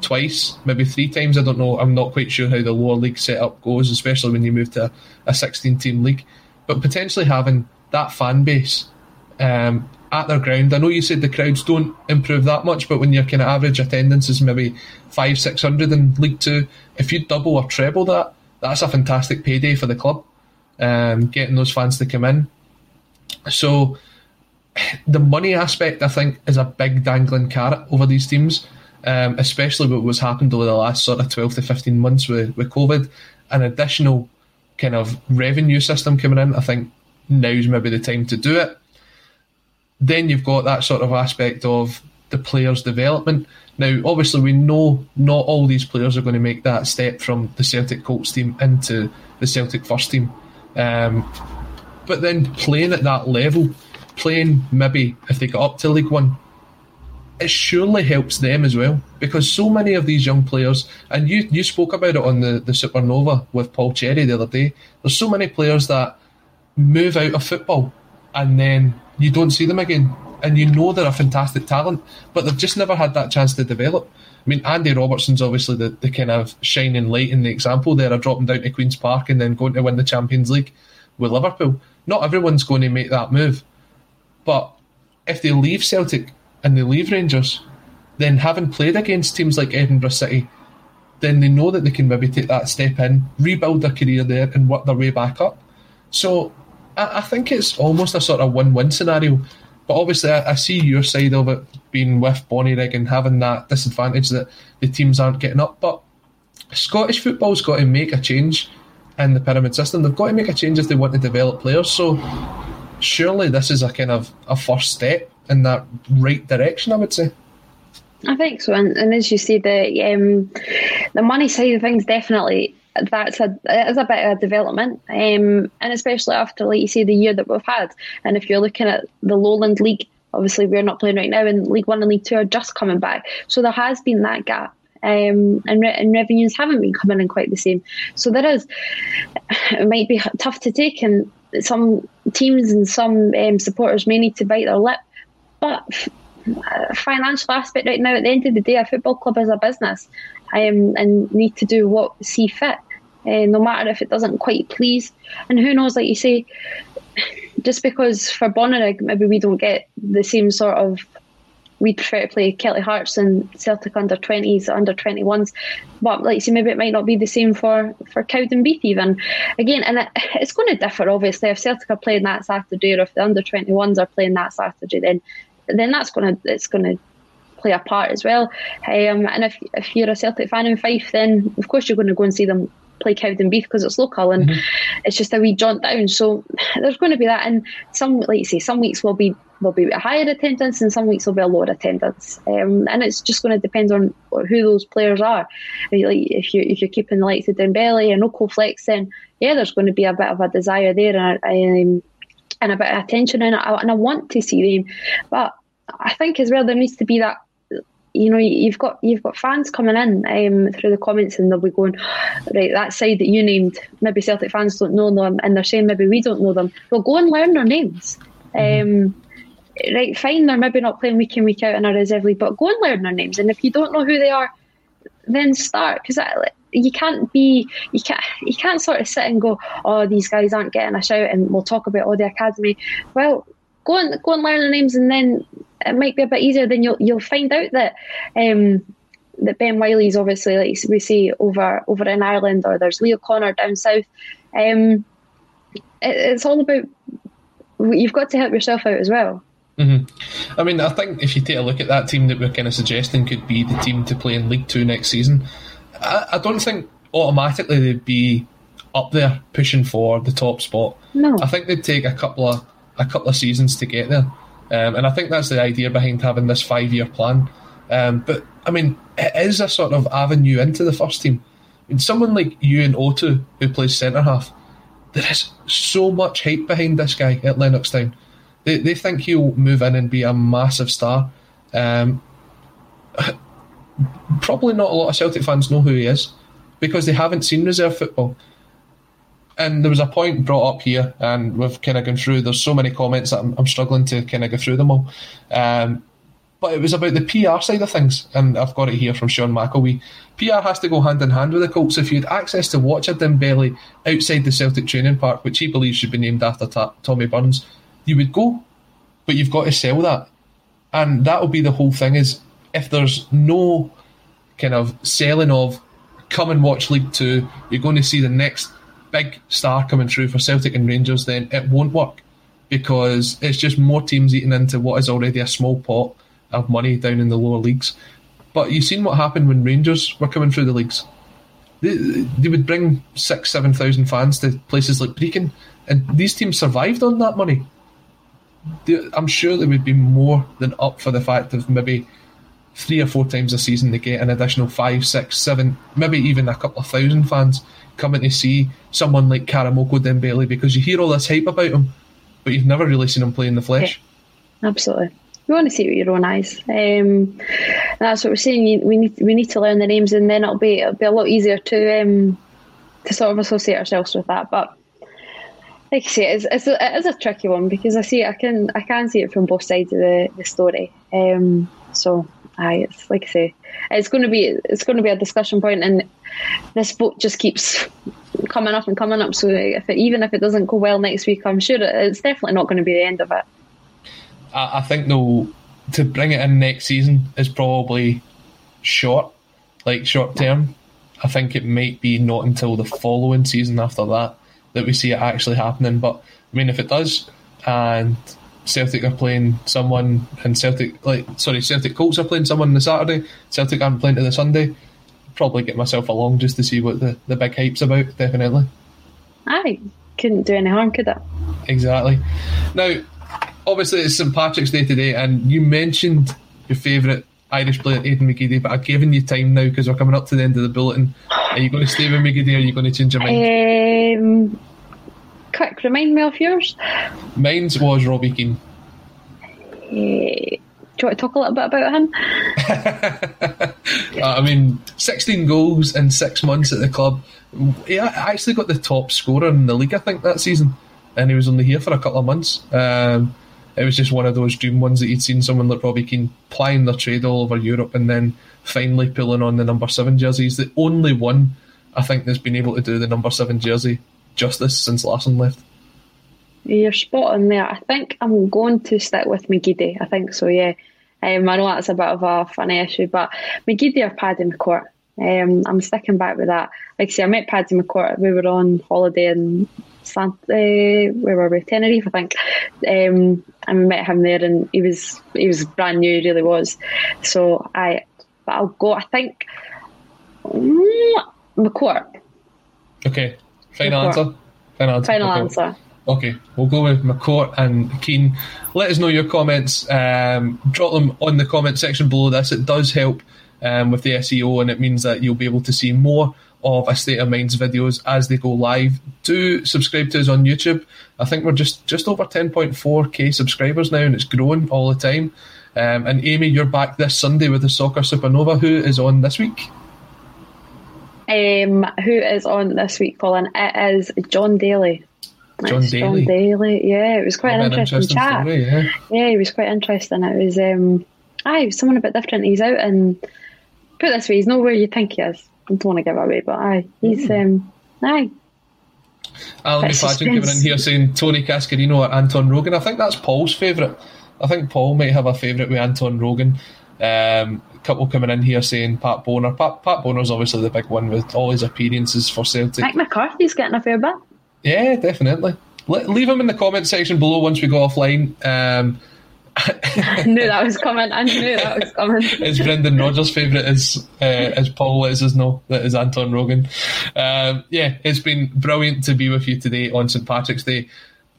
A: twice, maybe three times. I don't know. I'm not quite sure how the lower league setup goes, especially when you move to a 16 team league. But potentially having that fan base um, at their ground. I know you said the crowds don't improve that much, but when your kind of average attendance is maybe five, six hundred in League Two, if you double or treble that, that's a fantastic payday for the club, um, getting those fans to come in. So the money aspect, I think, is a big dangling carrot over these teams, um, especially with what's happened over the last sort of 12 to 15 months with, with COVID. An additional kind of revenue system coming in, I think now's maybe the time to do it. Then you've got that sort of aspect of the players' development. Now, obviously, we know not all these players are going to make that step from the Celtic Colts team into the Celtic first team. Um, but then playing at that level, playing maybe if they get up to League One, it surely helps them as well because so many of these young players, and you you spoke about it on the, the Supernova with Paul Cherry the other day. There's so many players that move out of football and then you don't see them again and you know they're a fantastic talent, but they've just never had that chance to develop. I mean, Andy Robertson's obviously the, the kind of shining light in the example there of dropping down to Queen's Park and then going to win the Champions League with Liverpool. Not everyone's going to make that move, but if they leave Celtic and they leave Rangers, then having played against teams like Edinburgh City, then they know that they can maybe take that step in, rebuild their career there, and work their way back up. So I, I think it's almost a sort of win-win scenario but obviously, I, I, see your side of it being with Bonnyrigg and having that disadvantage that the teams aren't getting up. But Scottish football's got to make a change in the pyramid system. They've got to make a change if they want to develop players. So surely this is a kind of a first step in that right direction, I would say.
B: I think so, and, and as you say, the um, the money side of things definitely that's a it is a bit of a development, um, and especially after, like you say, the year that we've had. And if you're looking at the Lowland League, obviously we're not playing right now, and League One and League Two are just coming back, so there has been that gap. Um, and, re- and revenues haven't been coming in quite the same. So there is, it might be tough to take, and some teams and some um, supporters may need to bite their lip. But financial aspect right now, at the end of the day, a football club is a business um, and need to do what see fit uh, no matter if it doesn't quite please. And who knows, like you say, just because for Bonnyrigg maybe we don't get the same sort of we prefer to play Kelty Hearts and Celtic under 20s, under 21s. But like you say, maybe it might not be the same for for Cowdenbeath even. Again, and it, it's going to differ obviously. If Celtic are playing that Saturday, or if the under 21s are playing that Saturday, then then that's going to it's going to play a part as well. Um, and if if you're a Celtic fan in Fife, then of course you're going to go and see them play Cowdenbeath because it's local and mm-hmm. it's just a wee jaunt down. So there's going to be that, and some like you say, some weeks will be will be a higher attendance, and some weeks will be a lower attendance. Um, and it's just going to depend on who those players are. Like if you if you're keeping the likes of Dembele and Oko Flex, then yeah, there's going to be a bit of a desire there and, um, and a bit of attention, and I, and I want to see them, but I think as well there needs to be that you know, you've got you've got fans coming in um, through the comments, and they'll be going, right, that side that you named, maybe Celtic fans don't know them, and they're saying maybe we don't know them. Well, go and learn their names. Mm-hmm. Um, right, fine, they're maybe not playing week in week out in a reserve league, but go and learn their names. And if you don't know who they are, then start because you can't be you can't you can't sort of sit and go, oh, these guys aren't getting a shout, and we'll talk about all the academy. Well, go and go and learn the names, and then it might be a bit easier. Then you'll you'll find out that. Um, that Ben Wiley's obviously, like we see over over in Ireland, or there's Leo Connor down south. Um, it, it's all about you've got to help yourself out as well.
A: Mm-hmm. I mean, I think if you take a look at that team that we're kind of suggesting could be the team to play in League Two next season, I, I don't think automatically they'd be up there pushing for the top spot.
B: No,
A: I think they'd take a couple of a couple of seasons to get there, um, and I think that's the idea behind having this five year plan. Um, but I mean, it is a sort of avenue into the first team. Mean, someone like Ewan Otoo, who plays centre half, there is so much hype behind this guy at Lennoxtown they, they think he'll move in and be a massive star. Um, <sighs> probably not a lot of Celtic fans know who he is because they haven't seen reserve football. And there was a point brought up here, and we've kind of gone through. There's so many comments that I'm, I'm struggling to kind of go through them all. Um, but it was about the PR side of things, and I've got it here from Sean McElwee. PR has to go hand in hand with the Colts. If you had access to watch a Dembele outside the Celtic training park, which he believes should be named after ta- Tommy Burns, you would go, but you've got to sell that, and that will be the whole thing. Is if there's no kind of selling of come and watch League Two, you're going to see the next big star coming through for Celtic and Rangers, then it won't work because it's just more teams eating into what is already a small pot of money down in the lower leagues. But you've seen what happened when Rangers were coming through the leagues. They, they would bring six, seven thousand fans to places like Brechin, and these teams survived on that money. I'm sure they would be more than up for the fact of maybe three or four times a season they get an additional five, six, seven, maybe even a couple of thousand fans coming to see someone like Karamoko Dembele because you hear all this hype about him, but you've never really seen him play in the flesh.
B: Yeah, absolutely. You want to see it with your own eyes. Um, that's what we're saying. We need we need to learn the names, and then it'll be it'll be a lot easier to um, to sort of associate ourselves with that. But like I say, it's, it's, a, it is a tricky one because I see I can I can see it from both sides of the, the story. Um, so aye, it's like I say, it's going to be it's going to be a discussion point, and this boat just keeps coming up and coming up. So if it, even if it doesn't go well next week, I'm sure it's definitely not going to be the end of it.
A: I, I think though to bring it in next season is probably short, like short term. I think it might be not until the following season after that that we see it actually happening. But I mean, if it does, and Celtic are playing someone, and Celtic like sorry, Celtic Colts are playing someone on the Saturday, Celtic aren't playing to the Sunday. Probably get myself along just to see what the, the big hype's about. Definitely.
B: I couldn't do any harm, could it?
A: Exactly. Now, obviously, it's St Patrick's Day today, and you mentioned your favourite Irish player, Aidan McGeady, but I've given you time now because we're coming up to the end of the bulletin. Are you going to stay with McGeady or are you going to change your
B: mind? Um, quick, remind me of yours.
A: Mine's was Robbie Keane.
B: Uh, do you want to talk a little bit about him? <laughs>
A: uh, I mean, 16 goals in six months at the club. He actually got the top scorer in the league, I think, that season. And he was only here for a couple of months. Um, it was just one of those dream ones that you'd seen someone like Robbie Keane plying their trade all over Europe and then finally pulling on the number seven jersey. He's the only one I think that's been able to do the number seven jersey justice since Larsson left.
B: You're spot on there. I think I'm going to stick with McGeady. I think so, yeah. Um, I know that's a bit of a funny issue, but McGeady or Paddy McCourt. Um, I'm sticking back with that. Like I say, I met Paddy McCourt. We were on holiday in Sant- uh, where were we? Tenerife, I think. Um, and we met him there, and he was he was brand new, he really was. So I, but I'll go. I think mm, McCourt.
A: Okay, final
B: McCourt.
A: answer. Final answer.
B: Final
A: Okay.
B: answer.
A: Okay, we'll go with McCourt and Keane. Let us know your comments. Um, drop them on the comment section below this. It does help um, with the SEO, and it means that you'll be able to see more of a State of Mind's videos as they go live. Do subscribe to us on YouTube. I think we're just just over 10.4k subscribers now, and it's growing all the time. Um, and Amy, you're back this Sunday with the Soccer Supernova. Who is on this week?
B: Um, who is on this week, Colin? It is John Daly.
A: John
B: It's
A: Daly.
B: John Daly. Yeah, it was quite an interesting,
A: interesting
B: chat.
A: story, yeah.
B: yeah, he was quite interesting. It was, um, aye, was someone a bit different. He's out and put it this way, he's not where you think he is. I don't want to give away, but aye, he's
A: Hmm.
B: um, aye.
A: Alan McFadden coming in here saying Tony Cascarino or Anton Rogan. I think that's Paul's favourite. I think Paul might have a favourite with Anton Rogan. Um, couple coming in here saying Pat Bonner. Pat, Pat Bonner's obviously the big one with all his appearances for Celtic.
B: Mick McCarthy's getting a fair bit.
A: Yeah, definitely. Le- leave him in the comment section below once we go offline. Um, <laughs>
B: I knew that was coming. I knew that was coming. <laughs>
A: is Brendan Rodgers' favourite is uh, as Paul lets us know that is Anton Rogan. Um, yeah, it's been brilliant to be with you today on St Patrick's Day.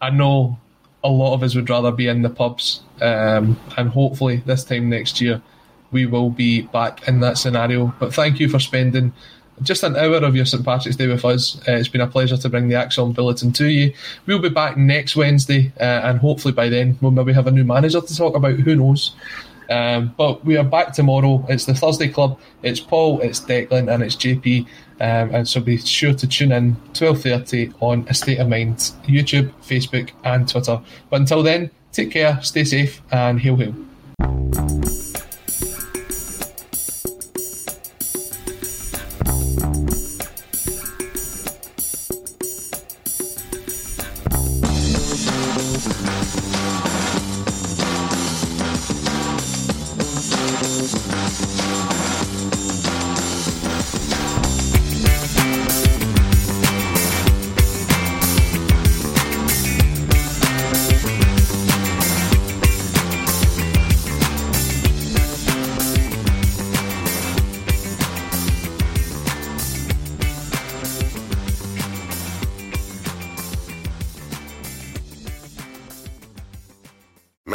A: I know a lot of us would rather be in the pubs, um, and hopefully this time next year we will be back in that scenario. But thank you for spending just an hour of your St Patrick's Day with us. Uh, it's been a pleasure to bring the ACSOM Bulletin to you. We'll be back next Wednesday, uh, and hopefully by then we'll maybe have a new manager to talk about. Who knows? Um, but we are back tomorrow. It's the Thursday Club. It's Paul, it's Declan, and it's JP. Um, and so be sure to tune in 12.30 on A State of Mind, YouTube, Facebook, and Twitter. But until then, take care, stay safe, and hail hail.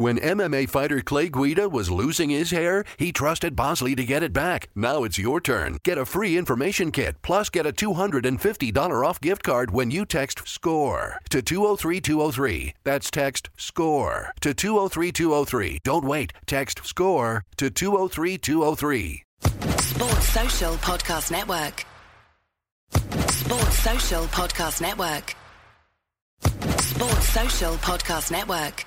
E: When MMA fighter Clay Guida was losing his hair, he trusted Bosley to get it back. Now it's your turn. Get a free information kit, plus get a $250 off gift card when you text SCORE to 203203. That's text SCORE to 203203. Don't wait. Text SCORE to 203203.
F: Sports Social Podcast Network. Sports Social Podcast Network. Sports Social Podcast Network.